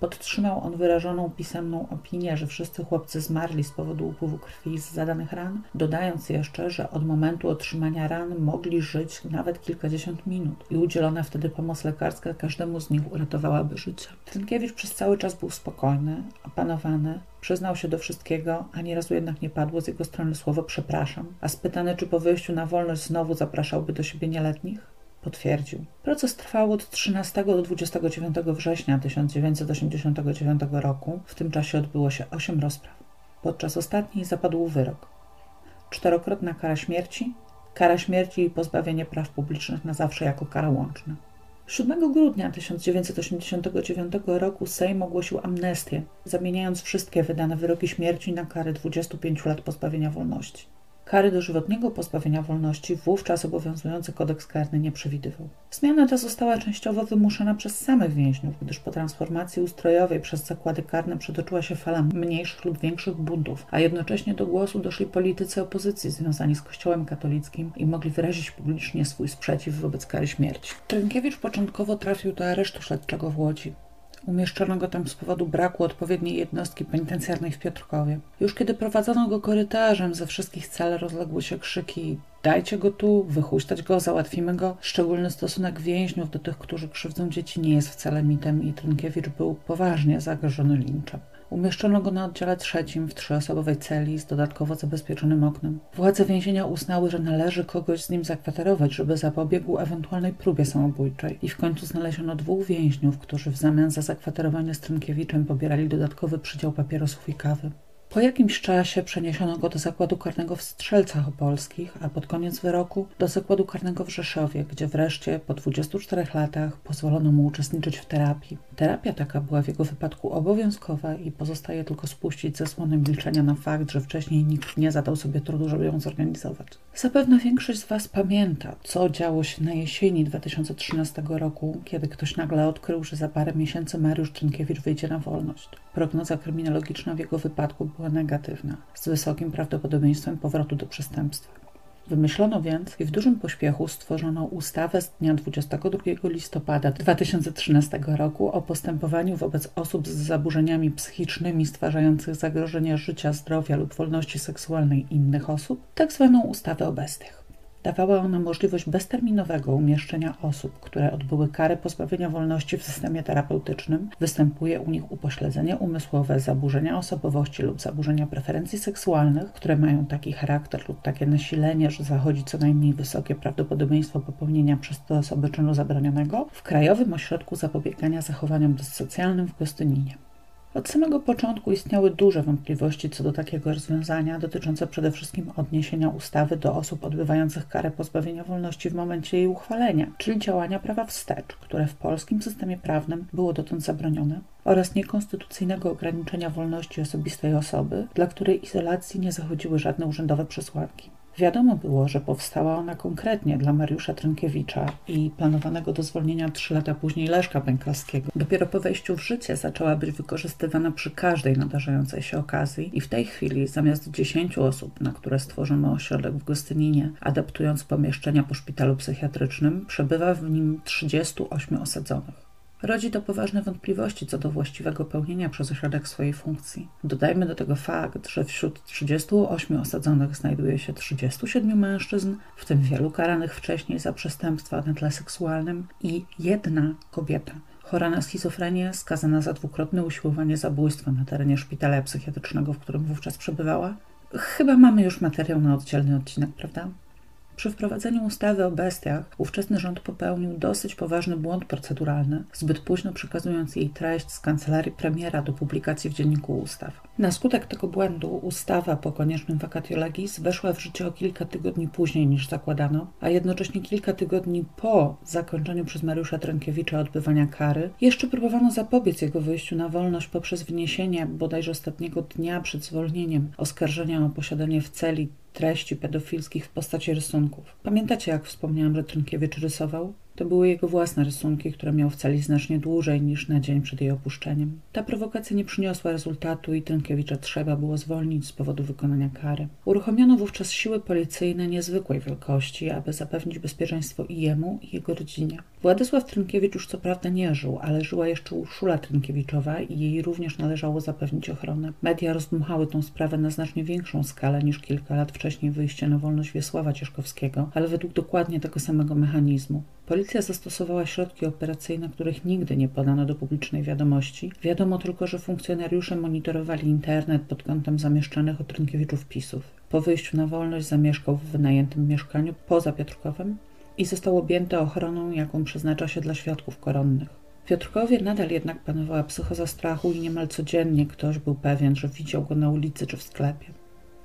Podtrzymał on wyrażoną pisemną opinię, że wszyscy chłopcy zmarli z powodu upływu krwi z zadanych ran, dodając jeszcze, że od momentu otrzymania ran mogli żyć nawet kilkadziesiąt minut i udzielona wtedy pomoc lekarska każdemu z nich uratowałaby życie. Trynkiewicz przez cały czas był spokojny, opanowany, Przyznał się do wszystkiego, ani razu jednak nie padło z jego strony słowo przepraszam, a spytany, czy po wyjściu na wolność znowu zapraszałby do siebie nieletnich, potwierdził. Proces trwał od 13 do 29 września 1989 roku. W tym czasie odbyło się 8 rozpraw. Podczas ostatniej zapadł wyrok. Czterokrotna kara śmierci, kara śmierci i pozbawienie praw publicznych na zawsze jako kara łączna. 7 grudnia 1989 roku Sejm ogłosił amnestię, zamieniając wszystkie wydane wyroki śmierci na karę 25 lat pozbawienia wolności. Kary dożywotniego pozbawienia wolności wówczas obowiązujący kodeks karny nie przewidywał. Zmiana ta została częściowo wymuszona przez samych więźniów, gdyż po transformacji ustrojowej przez zakłady karne przetoczyła się fala mniejszych lub większych buntów, a jednocześnie do głosu doszli politycy opozycji związani z Kościołem katolickim i mogli wyrazić publicznie swój sprzeciw wobec kary śmierci. Trynkiewicz początkowo trafił do aresztu śledczego w Łodzi. Umieszczono go tam z powodu braku odpowiedniej jednostki penitencjarnej w Piotrkowie. Już kiedy prowadzono go korytarzem, ze wszystkich cel rozległy się krzyki dajcie go tu, wychuśtać go, załatwimy go. Szczególny stosunek więźniów do tych, którzy krzywdzą dzieci nie jest wcale mitem i Trynkiewicz był poważnie zagrożony linczem. Umieszczono go na oddziale trzecim w trzyosobowej celi z dodatkowo zabezpieczonym oknem. Władze więzienia uznały, że należy kogoś z nim zakwaterować, żeby zapobiegł ewentualnej próbie samobójczej. I w końcu znaleziono dwóch więźniów, którzy w zamian za zakwaterowanie z Trynkiewiczem pobierali dodatkowy przydział papierosów i kawy. Po jakimś czasie przeniesiono go do zakładu karnego w Strzelcach Opolskich, a pod koniec wyroku do zakładu karnego w Rzeszowie, gdzie wreszcie po 24 latach pozwolono mu uczestniczyć w terapii. Terapia taka była w jego wypadku obowiązkowa i pozostaje tylko spuścić zasłonę milczenia na fakt, że wcześniej nikt nie zadał sobie trudu, żeby ją zorganizować. Zapewne większość z Was pamięta, co działo się na jesieni 2013 roku, kiedy ktoś nagle odkrył, że za parę miesięcy Mariusz Trynkiewicz wyjdzie na wolność. Prognoza kryminologiczna w jego wypadku była negatywna, z wysokim prawdopodobieństwem powrotu do przestępstwa. Wymyślono więc i w dużym pośpiechu stworzono ustawę z dnia 22 listopada 2013 roku o postępowaniu wobec osób z zaburzeniami psychicznymi stwarzających zagrożenie życia, zdrowia lub wolności seksualnej innych osób, tak zwaną ustawę o bestiach. Dawała ona możliwość bezterminowego umieszczenia osób, które odbyły karę pozbawienia wolności w systemie terapeutycznym. Występuje u nich upośledzenie umysłowe, zaburzenia osobowości lub zaburzenia preferencji seksualnych, które mają taki charakter lub takie nasilenie, że zachodzi co najmniej wysokie prawdopodobieństwo popełnienia przez te osoby czynu zabronionego w Krajowym Ośrodku Zapobiegania Zachowaniom Dyssocjalnym w Gostyninie. Od samego początku istniały duże wątpliwości co do takiego rozwiązania, dotyczące przede wszystkim odniesienia ustawy do osób odbywających karę pozbawienia wolności w momencie jej uchwalenia, czyli działania prawa wstecz, które w polskim systemie prawnym było dotąd zabronione, oraz niekonstytucyjnego ograniczenia wolności osobistej osoby, dla której izolacji nie zachodziły żadne urzędowe przesłanki. Wiadomo było, że powstała ona konkretnie dla Mariusza Trynkiewicza i planowanego do zwolnienia trzy lata później Leszka Pękalskiego. Dopiero po wejściu w życie zaczęła być wykorzystywana przy każdej nadarzającej się okazji i w tej chwili zamiast 10 osób, na które stworzono ośrodek w Gostyninie, adaptując pomieszczenia po szpitalu psychiatrycznym, przebywa w nim 38 osadzonych. Rodzi to poważne wątpliwości co do właściwego pełnienia przez ośrodek swojej funkcji. Dodajmy do tego fakt, że wśród 38 osadzonych znajduje się 37 mężczyzn, w tym wielu karanych wcześniej za przestępstwa na tle seksualnym i jedna kobieta, chora na schizofrenię, skazana za dwukrotne usiłowanie zabójstwa na terenie szpitala psychiatrycznego, w którym wówczas przebywała. Chyba mamy już materiał na oddzielny odcinek, prawda? Przy wprowadzeniu ustawy o bestiach ówczesny rząd popełnił dosyć poważny błąd proceduralny, zbyt późno przekazując jej treść z kancelarii premiera do publikacji w Dzienniku Ustaw. Na skutek tego błędu ustawa po koniecznym vacatio legis weszła w życie o kilka tygodni później niż zakładano, a jednocześnie kilka tygodni po zakończeniu przez Mariusza Trękiewicza odbywania kary jeszcze próbowano zapobiec jego wyjściu na wolność poprzez wniesienie bodajże ostatniego dnia przed zwolnieniem oskarżenia o posiadanie w celi treści pedofilskich w postaci rysunków. Pamiętacie, jak wspomniałam, że Trynkiewicz rysował? To były jego własne rysunki, które miał w celi znacznie dłużej niż na dzień przed jej opuszczeniem. Ta prowokacja nie przyniosła rezultatu i Trynkiewicza trzeba było zwolnić z powodu wykonania kary. Uruchomiono wówczas siły policyjne niezwykłej wielkości, aby zapewnić bezpieczeństwo i jemu, i jego rodzinie. Władysław Trynkiewicz już co prawda nie żył, ale żyła jeszcze Urszula Trynkiewiczowa i jej również należało zapewnić ochronę. Media rozdmuchały tą sprawę na znacznie większą skalę niż kilka lat wcześniej wyjście na wolność Wiesława Cieszkowskiego, ale według dokładnie tego samego mechanizmu. Policja zastosowała środki operacyjne, których nigdy nie podano do publicznej wiadomości. Wiadomo tylko, że funkcjonariusze monitorowali internet pod kątem zamieszczanych od Rynkiewiczów pisów. Po wyjściu na wolność zamieszkał w wynajętym mieszkaniu poza Piotrkowem i został objęty ochroną, jaką przeznacza się dla świadków koronnych. W Piotrkowie nadal jednak panowała psychoza strachu i niemal codziennie ktoś był pewien, że widział go na ulicy czy w sklepie.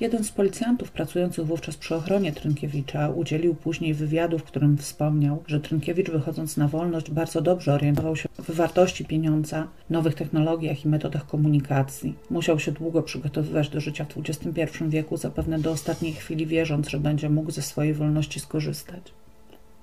Jeden z policjantów pracujących wówczas przy ochronie Trynkiewicza udzielił później wywiadu, w którym wspomniał, że Trynkiewicz wychodząc na wolność bardzo dobrze orientował się w wartości pieniądza, nowych technologiach i metodach komunikacji. Musiał się długo przygotowywać do życia w XXI wieku, zapewne do ostatniej chwili wierząc, że będzie mógł ze swojej wolności skorzystać.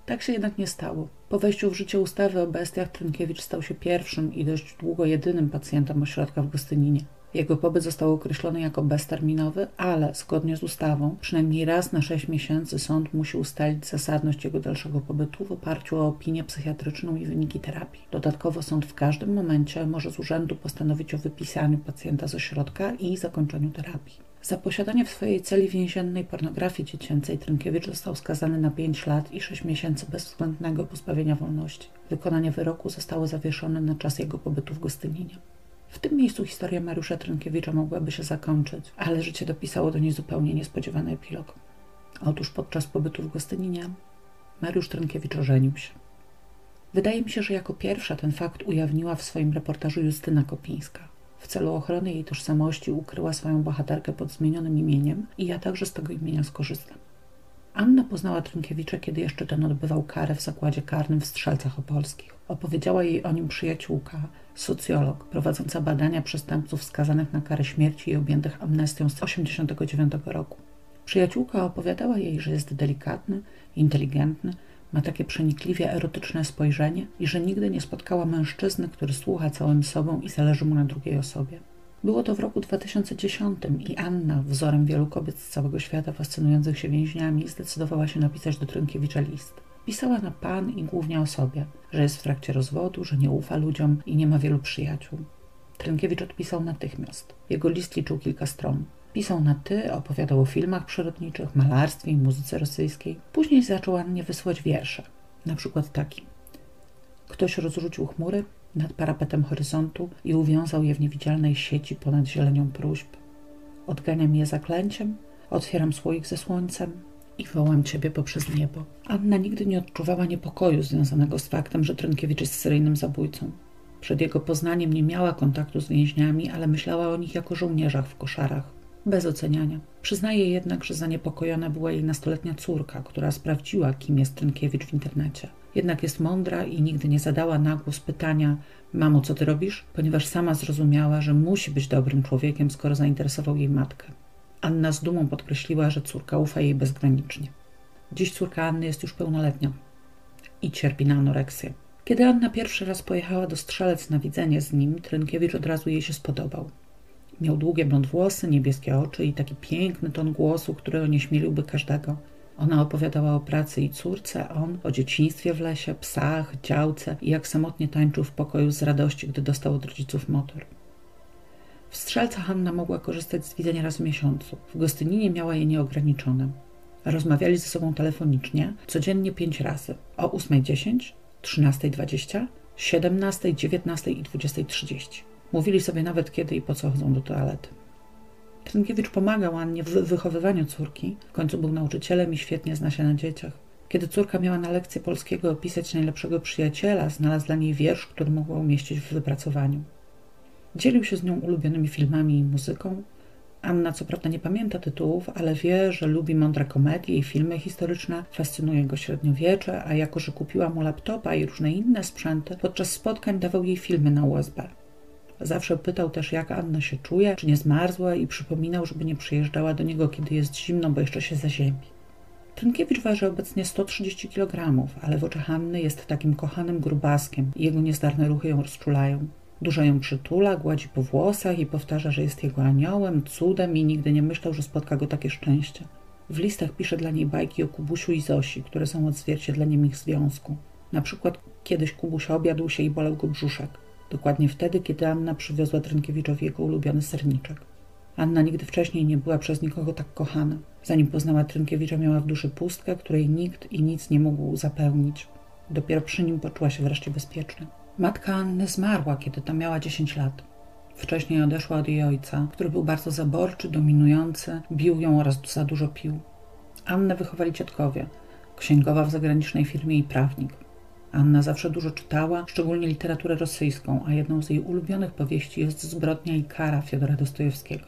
Tak się jednak nie stało. Po wejściu w życie ustawy o bestiach Trynkiewicz stał się pierwszym i dość długo jedynym pacjentem ośrodka w Gostyninie. Jego pobyt został określony jako bezterminowy, ale zgodnie z ustawą przynajmniej raz na 6 miesięcy sąd musi ustalić zasadność jego dalszego pobytu w oparciu o opinię psychiatryczną i wyniki terapii. Dodatkowo sąd w każdym momencie może z urzędu postanowić o wypisaniu pacjenta z ośrodka i zakończeniu terapii. Za posiadanie w swojej celi więziennej pornografii dziecięcej Trynkiewicz został skazany na 5 lat i 6 miesięcy bezwzględnego pozbawienia wolności. Wykonanie wyroku zostało zawieszone na czas jego pobytu w Gostyninie. W tym miejscu historia Mariusza Trynkiewicza mogłaby się zakończyć, ale życie dopisało do niej zupełnie niespodziewany epilog. Otóż podczas pobytu w Gostyninie Mariusz Trynkiewicz ożenił się. Wydaje mi się, że jako pierwsza ten fakt ujawniła w swoim reportażu Justyna Kopińska. W celu ochrony jej tożsamości ukryła swoją bohaterkę pod zmienionym imieniem i ja także z tego imienia skorzystam. Anna poznała Trynkiewicza, kiedy jeszcze ten odbywał karę w zakładzie karnym w Strzelcach Opolskich. Opowiedziała jej o nim przyjaciółka, socjolog, prowadząca badania przestępców skazanych na karę śmierci i objętych amnestią z 1989 roku. Przyjaciółka opowiadała jej, że jest delikatny, inteligentny, ma takie przenikliwie erotyczne spojrzenie i że nigdy nie spotkała mężczyzny, który słucha całym sobą i zależy mu na drugiej osobie. Było to w roku 2010 i Anna, wzorem wielu kobiet z całego świata fascynujących się więźniami, zdecydowała się napisać do Trynkiewicza list. Pisała na pan i głównie o sobie, że jest w trakcie rozwodu, że nie ufa ludziom i nie ma wielu przyjaciół. Trynkiewicz odpisał natychmiast. Jego list liczył kilka stron. Pisał na ty, opowiadał o filmach przyrodniczych, malarstwie i muzyce rosyjskiej. Później zaczął Annie wysłać wiersze. Na przykład taki. Ktoś rozrzucił chmury nad parapetem horyzontu i uwiązał je w niewidzialnej sieci ponad zielenią próśb. Odganiam je zaklęciem, otwieram słoik ze słońcem, i wołam ciebie poprzez niebo. Anna nigdy nie odczuwała niepokoju związanego z faktem, że Trynkiewicz jest seryjnym zabójcą. Przed jego poznaniem nie miała kontaktu z więźniami, ale myślała o nich jako żołnierzach w koszarach. Bez oceniania. Przyznaje jednak, że zaniepokojona była jej nastoletnia córka, która sprawdziła, kim jest Trynkiewicz w internecie. Jednak jest mądra i nigdy nie zadała na głos pytania Mamo, co ty robisz? Ponieważ sama zrozumiała, że musi być dobrym człowiekiem, skoro zainteresował jej matkę. Anna z dumą podkreśliła, że córka ufa jej bezgranicznie. Dziś córka Anny jest już pełnoletnia i cierpi na anoreksję. Kiedy Anna pierwszy raz pojechała do Strzelec na widzenie z nim, Trynkiewicz od razu jej się spodobał. Miał długie blond włosy, niebieskie oczy i taki piękny ton głosu, który onieśmieliłby każdego. Ona opowiadała o pracy i córce, on o dzieciństwie w lesie, psach, działce i jak samotnie tańczył w pokoju z radości, gdy dostał od rodziców motor. W Strzelcach Hanna mogła korzystać z widzenia raz w miesiącu. W Gostyninie miała je nieograniczone. Rozmawiali ze sobą telefonicznie codziennie pięć razy. O 8.10, 13.20, 17, 19 i 20.30. Mówili sobie nawet kiedy i po co chodzą do toalety. Trynkiewicz pomagał Annie w wychowywaniu córki. W końcu był nauczycielem i świetnie zna się na dzieciach. Kiedy córka miała na lekcję polskiego opisać najlepszego przyjaciela, znalazł dla niej wiersz, który mogła umieścić w wypracowaniu. Dzielił się z nią ulubionymi filmami i muzyką. Anna co prawda nie pamięta tytułów, ale wie, że lubi mądre komedie i filmy historyczne, fascynuje go średniowiecze, a jako, że kupiła mu laptopa i różne inne sprzęty, podczas spotkań dawał jej filmy na USB. Zawsze pytał też, jak Anna się czuje, czy nie zmarzła i przypominał, żeby nie przyjeżdżała do niego, kiedy jest zimno, bo jeszcze się zaziemi. Trynkiewicz waży obecnie 130 kg, ale w oczach Anny jest takim kochanym grubaskiem i jego niezdarne ruchy ją rozczulają. Dużo ją przytula, gładzi po włosach i powtarza, że jest jego aniołem, cudem i nigdy nie myślał, że spotka go takie szczęście. W listach pisze dla niej bajki o Kubusiu i Zosi, które są odzwierciedleniem ich związku. Na przykład kiedyś Kubuś obiadł się i bolał go brzuszek. Dokładnie wtedy, kiedy Anna przywiozła Trynkiewiczowi jego ulubiony serniczek. Anna nigdy wcześniej nie była przez nikogo tak kochana. Zanim poznała Trynkiewicza, miała w duszy pustkę, której nikt i nic nie mógł zapełnić. Dopiero przy nim poczuła się wreszcie bezpieczna. Matka Anny zmarła, kiedy ta miała 10 lat. Wcześniej odeszła od jej ojca, który był bardzo zaborczy, dominujący, bił ją oraz za dużo pił. Annę wychowali dziadkowie, księgowa w zagranicznej firmie i prawnik. Anna zawsze dużo czytała, szczególnie literaturę rosyjską, a jedną z jej ulubionych powieści jest Zbrodnia i kara Fiodora Dostojewskiego.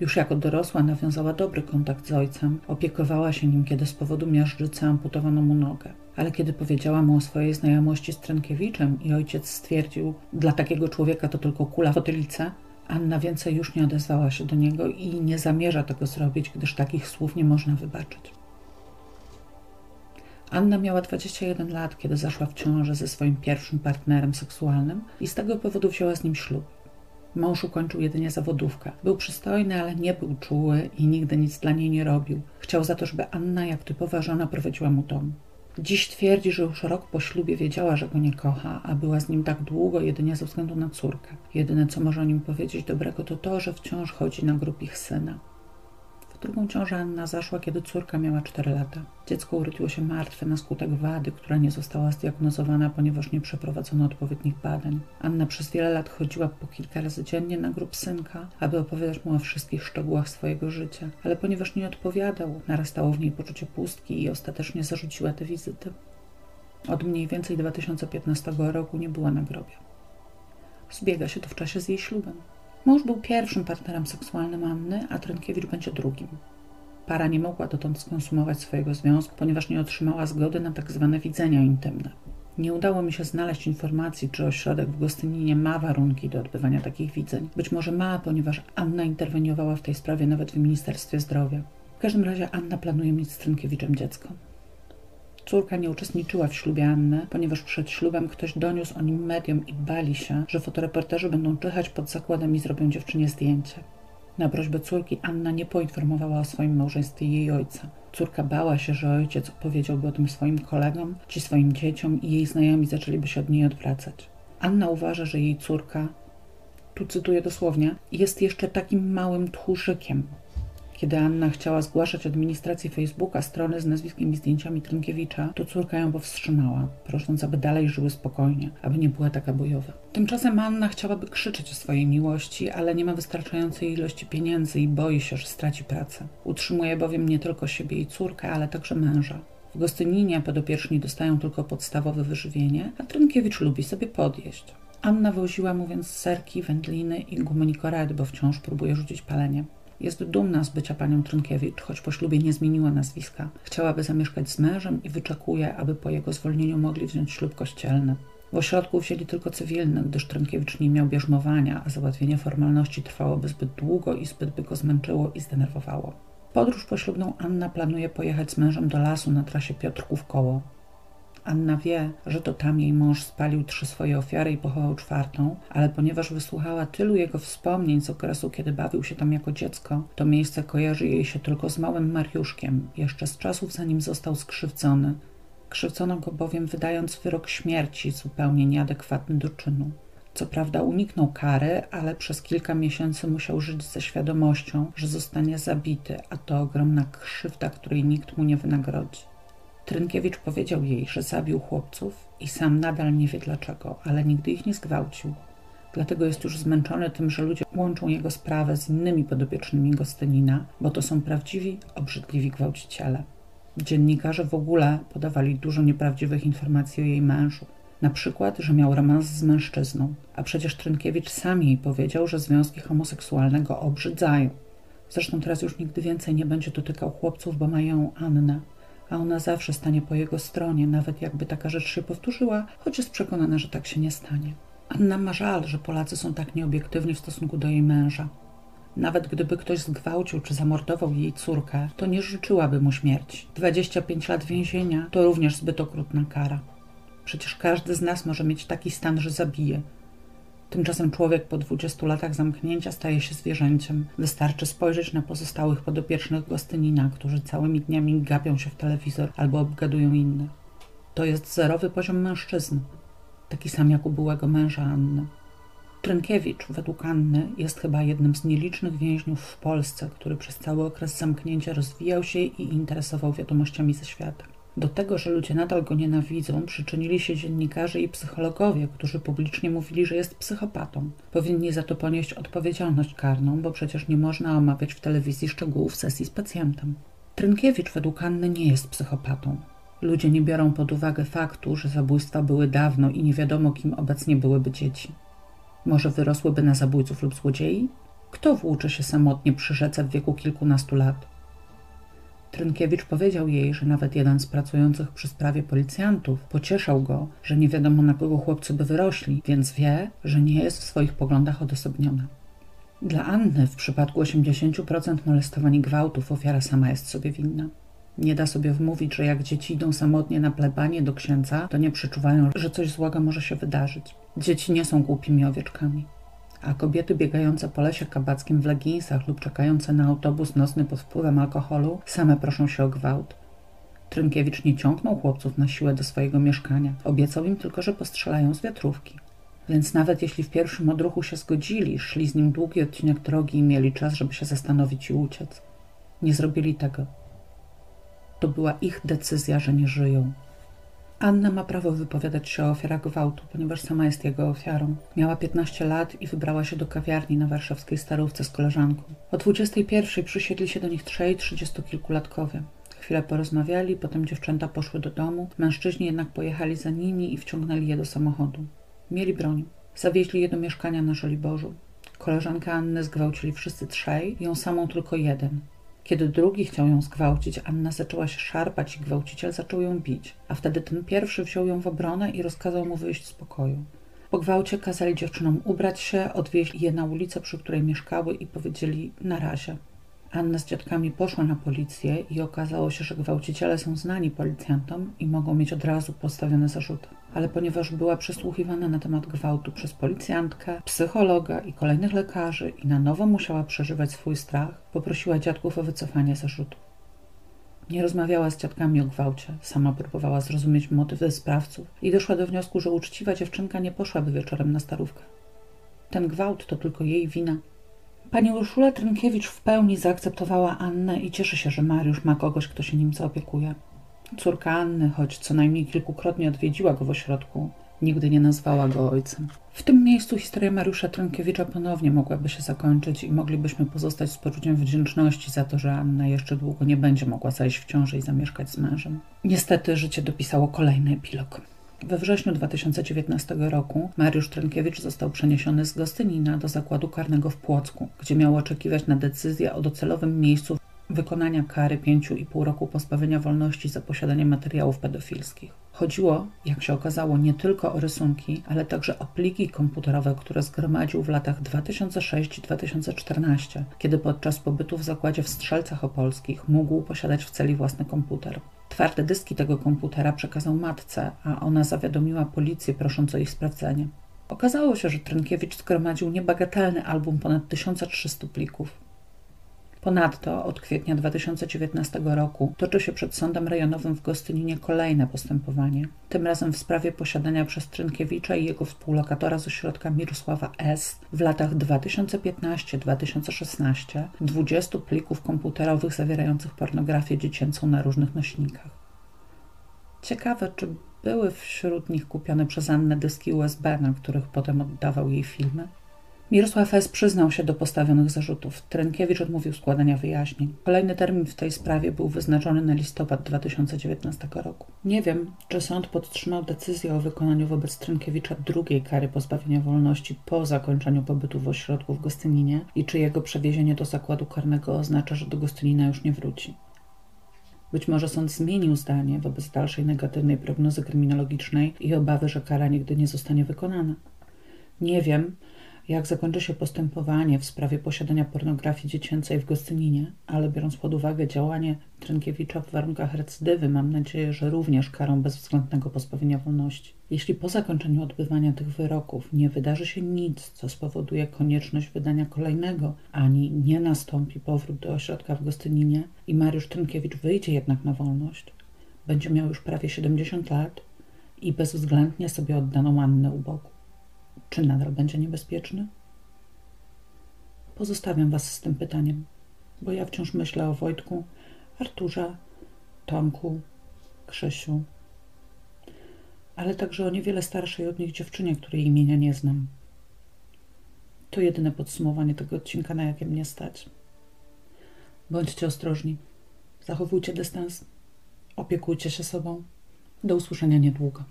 Już jako dorosła nawiązała dobry kontakt z ojcem, opiekowała się nim, kiedy z powodu miażdżycy amputowano mu nogę. Ale kiedy powiedziała mu o swojej znajomości z Trenkiewiczem i ojciec stwierdził, dla takiego człowieka to tylko kula w otylice, Anna więcej już nie odezwała się do niego i nie zamierza tego zrobić, gdyż takich słów nie można wybaczyć. Anna miała 21 lat, kiedy zaszła w ciążę ze swoim pierwszym partnerem seksualnym i z tego powodu wzięła z nim ślub. Mąż ukończył jedynie zawodówkę. Był przystojny, ale nie był czuły i nigdy nic dla niej nie robił. Chciał za to, żeby Anna, jak typowa żona, prowadziła mu dom. Dziś twierdzi, że już rok po ślubie wiedziała, że go nie kocha, a była z nim tak długo jedynie ze względu na córkę. Jedyne, co może o nim powiedzieć dobrego, to to, że wciąż chodzi na grób ich syna. Drugą ciążę Anna zaszła, kiedy córka miała 4 lata. Dziecko urodziło się martwe na skutek wady, która nie została zdiagnozowana, ponieważ nie przeprowadzono odpowiednich badań. Anna przez wiele lat chodziła po kilka razy dziennie na grób synka, aby opowiadać mu o wszystkich szczegółach swojego życia, ale ponieważ nie odpowiadał, narastało w niej poczucie pustki i ostatecznie zarzuciła te wizyty. Od mniej więcej 2015 roku nie była na grobie. Zbiega się to w czasie z jej ślubem. Mąż był pierwszym partnerem seksualnym Anny, a Trynkiewicz będzie drugim. Para nie mogła dotąd skonsumować swojego związku, ponieważ nie otrzymała zgody na tak zwane widzenia intymne. Nie udało mi się znaleźć informacji, czy ośrodek w Gostyninie ma warunki do odbywania takich widzeń. Być może ma, ponieważ Anna interweniowała w tej sprawie nawet w Ministerstwie Zdrowia. W każdym razie Anna planuje mieć z Trynkiewiczem dziecko. Córka nie uczestniczyła w ślubie Anny, ponieważ przed ślubem ktoś doniósł o nim mediom i bali się, że fotoreporterzy będą czyhać pod zakładem i zrobią dziewczynie zdjęcie. Na prośbę córki Anna nie poinformowała o swoim małżeństwie jej ojca. Córka bała się, że ojciec opowiedziałby o tym swoim kolegom, czy swoim dzieciom i jej znajomi zaczęliby się od niej odwracać. Anna uważa, że jej córka, tu cytuję dosłownie, jest jeszcze takim małym tchórzykiem, kiedy Anna chciała zgłaszać administracji Facebooka strony z nazwiskiem i zdjęciami Trynkiewicza, to córka ją powstrzymała, prosząc, aby dalej żyły spokojnie, aby nie była taka bojowa. Tymczasem Anna chciałaby krzyczeć o swojej miłości, ale nie ma wystarczającej ilości pieniędzy i boi się, że straci pracę. Utrzymuje bowiem nie tylko siebie i córkę, ale także męża. W Gostyninie podopieczni dostają tylko podstawowe wyżywienie, a Trynkiewicz lubi sobie podjeść. Anna woziła mu więc serki, wędliny i gumonikoret, bo wciąż próbuje rzucić palenie. Jest dumna z bycia panią Trynkiewicz, choć po ślubie nie zmieniła nazwiska. Chciałaby zamieszkać z mężem i wyczekuje, aby po jego zwolnieniu mogli wziąć ślub kościelny. W ośrodku wzięli tylko cywilnych, gdyż Trynkiewicz nie miał bierzmowania, a załatwienie formalności trwałoby zbyt długo i zbyt by go zmęczyło i zdenerwowało. Podróż poślubną Anna planuje pojechać z mężem do lasu na trasie Piotrków Koło. Anna wie, że to tam jej mąż spalił trzy swoje ofiary i pochował czwartą, ale ponieważ wysłuchała tylu jego wspomnień z okresu, kiedy bawił się tam jako dziecko, to miejsce kojarzy jej się tylko z małym Mariuszkiem, jeszcze z czasów zanim został skrzywdzony. Krzywdzono go bowiem wydając wyrok śmierci zupełnie nieadekwatny do czynu. Co prawda uniknął kary, ale przez kilka miesięcy musiał żyć ze świadomością, że zostanie zabity, a to ogromna krzywda, której nikt mu nie wynagrodzi. Trynkiewicz powiedział jej, że zabił chłopców i sam nadal nie wie dlaczego, ale nigdy ich nie zgwałcił. Dlatego jest już zmęczony tym, że ludzie łączą jego sprawę z innymi podobiecznymi Gostynina, bo to są prawdziwi, obrzydliwi gwałciciele. Dziennikarze w ogóle podawali dużo nieprawdziwych informacji o jej mężu. Na przykład, że miał romans z mężczyzną, a przecież Trynkiewicz sam jej powiedział, że związki homoseksualne go obrzydzają. Zresztą teraz już nigdy więcej nie będzie dotykał chłopców, bo mają Annę, a ona zawsze stanie po jego stronie, nawet jakby taka rzecz się powtórzyła, choć jest przekonana, że tak się nie stanie. Anna ma żal, że Polacy są tak nieobiektywni w stosunku do jej męża. Nawet gdyby ktoś zgwałcił czy zamordował jej córkę, to nie życzyłaby mu śmierci. 25 lat więzienia to również zbyt okrutna kara. Przecież każdy z nas może mieć taki stan, że zabije. Tymczasem człowiek po 20 latach zamknięcia staje się zwierzęciem. Wystarczy spojrzeć na pozostałych podopiecznych Gostynina, którzy całymi dniami gapią się w telewizor albo obgadują innych. To jest zerowy poziom mężczyzny, taki sam jak u byłego męża Anny. Trynkiewicz, według Anny, jest chyba jednym z nielicznych więźniów w Polsce, który przez cały okres zamknięcia rozwijał się i interesował wiadomościami ze świata. Do tego, że ludzie nadal go nienawidzą, przyczynili się dziennikarze i psychologowie, którzy publicznie mówili, że jest psychopatą. Powinni za to ponieść odpowiedzialność karną, bo przecież nie można omawiać w telewizji szczegółów sesji z pacjentem. Trynkiewicz według Anny nie jest psychopatą. Ludzie nie biorą pod uwagę faktu, że zabójstwa były dawno i nie wiadomo, kim obecnie byłyby dzieci. Może wyrosłyby na zabójców lub złodziei? Kto włóczy się samotnie przy rzece w wieku kilkunastu lat? Trynkiewicz powiedział jej, że nawet jeden z pracujących przy sprawie policjantów pocieszał go, że nie wiadomo na kogo chłopcy by wyrośli, więc wie, że nie jest w swoich poglądach odosobniona. Dla Anny w przypadku 80% molestowań i gwałtów ofiara sama jest sobie winna. Nie da sobie wmówić, że jak dzieci idą samotnie na plebanie do księdza, to nie przeczuwają, że coś złego może się wydarzyć. Dzieci nie są głupimi owieczkami a kobiety biegające po lesie kabackim w leginsach lub czekające na autobus nocny pod wpływem alkoholu same proszą się o gwałt. Trynkiewicz nie ciągnął chłopców na siłę do swojego mieszkania. Obiecał im tylko, że postrzelają z wiatrówki. Więc nawet jeśli w pierwszym odruchu się zgodzili, szli z nim długi odcinek drogi i mieli czas, żeby się zastanowić i uciec. Nie zrobili tego. To była ich decyzja, że nie żyją. Anna ma prawo wypowiadać się o ofiarach gwałtu, ponieważ sama jest jego ofiarą. Miała 15 lat i wybrała się do kawiarni na warszawskiej Starówce z koleżanką. O 21 przysiedli się do nich trzej trzydziestokilkulatkowie. Chwilę porozmawiali, potem dziewczęta poszły do domu, mężczyźni jednak pojechali za nimi i wciągnęli je do samochodu. Mieli broń. Zawieźli je do mieszkania na Żoliborzu. Koleżankę Anny zgwałcili wszyscy trzej, ją samą tylko jeden. Kiedy drugi chciał ją zgwałcić, Anna zaczęła się szarpać i gwałciciel zaczął ją bić, a wtedy ten pierwszy wziął ją w obronę i rozkazał mu wyjść z pokoju. Po gwałcie kazali dziewczynom ubrać się, odwieźli je na ulicę, przy której mieszkały i powiedzieli na razie. Anna z dziadkami poszła na policję i okazało się, że gwałciciele są znani policjantom i mogą mieć od razu postawione zarzuty. Ale ponieważ była przesłuchiwana na temat gwałtu przez policjantkę, psychologa i kolejnych lekarzy i na nowo musiała przeżywać swój strach, poprosiła dziadków o wycofanie zarzutu. Nie rozmawiała z dziadkami o gwałcie, sama próbowała zrozumieć motywy sprawców i doszła do wniosku, że uczciwa dziewczynka nie poszłaby wieczorem na starówkę. Ten gwałt to tylko jej wina, Pani Urszula Trynkiewicz w pełni zaakceptowała Annę i cieszy się, że Mariusz ma kogoś, kto się nim zaopiekuje. Córka Anny, choć co najmniej kilkukrotnie odwiedziła go w ośrodku, nigdy nie nazwała go ojcem. W tym miejscu historia Mariusza Trynkiewicza ponownie mogłaby się zakończyć i moglibyśmy pozostać z poczuciem wdzięczności za to, że Anna jeszcze długo nie będzie mogła zajść w ciąży i zamieszkać z mężem. Niestety życie dopisało kolejny epilog. We wrześniu 2019 roku Mariusz Trynkiewicz został przeniesiony z Gostynina do zakładu karnego w Płocku, gdzie miał oczekiwać na decyzję o docelowym miejscu wykonania kary 5,5 roku pozbawienia wolności za posiadanie materiałów pedofilskich. Chodziło, jak się okazało, nie tylko o rysunki, ale także o pliki komputerowe, które zgromadził w latach 2006-2014, kiedy podczas pobytu w zakładzie w Strzelcach Opolskich mógł posiadać w celi własny komputer. Twarde dyski tego komputera przekazał matce, a ona zawiadomiła policję prosząc o ich sprawdzenie. Okazało się, że Trynkiewicz zgromadził niebagatelny album ponad 1300 plików. Ponadto od kwietnia 2019 roku toczy się przed Sądem Rejonowym w Gostyninie kolejne postępowanie, tym razem w sprawie posiadania przez Trynkiewicza i jego współlokatora z ośrodka Mirosława S. w latach 2015-2016 20 plików komputerowych zawierających pornografię dziecięcą na różnych nośnikach. Ciekawe, czy były wśród nich kupione przez Annę dyski USB, na których potem oddawał jej filmy? Mirosław S. przyznał się do postawionych zarzutów. Trynkiewicz odmówił składania wyjaśnień. Kolejny termin w tej sprawie był wyznaczony na listopad 2019 roku. Nie wiem, czy sąd podtrzymał decyzję o wykonaniu wobec Trynkiewicza drugiej kary pozbawienia wolności po zakończeniu pobytu w ośrodku w Gostyninie i czy jego przewiezienie do zakładu karnego oznacza, że do Gostynina już nie wróci. Być może sąd zmienił zdanie wobec dalszej negatywnej prognozy kryminologicznej i obawy, że kara nigdy nie zostanie wykonana. Nie wiem, jak zakończy się postępowanie w sprawie posiadania pornografii dziecięcej w Gostyninie, ale biorąc pod uwagę działanie Trynkiewicza w warunkach recydywy, mam nadzieję, że również karą bezwzględnego pozbawienia wolności. Jeśli po zakończeniu odbywania tych wyroków nie wydarzy się nic, co spowoduje konieczność wydania kolejnego, ani nie nastąpi powrót do ośrodka w Gostyninie i Mariusz Trynkiewicz wyjdzie jednak na wolność, będzie miał już prawie 70 lat i bezwzględnie sobie oddaną Annę u boku. Czy nadal będzie niebezpieczny? Pozostawiam Was z tym pytaniem, bo ja wciąż myślę o Wojtku, Arturze, Tomku, Krzysiu, ale także o niewiele starszej od nich dziewczynie, której imienia nie znam. To jedyne podsumowanie tego odcinka, na jakie mnie stać. Bądźcie ostrożni, zachowujcie dystans, opiekujcie się sobą. Do usłyszenia niedługo.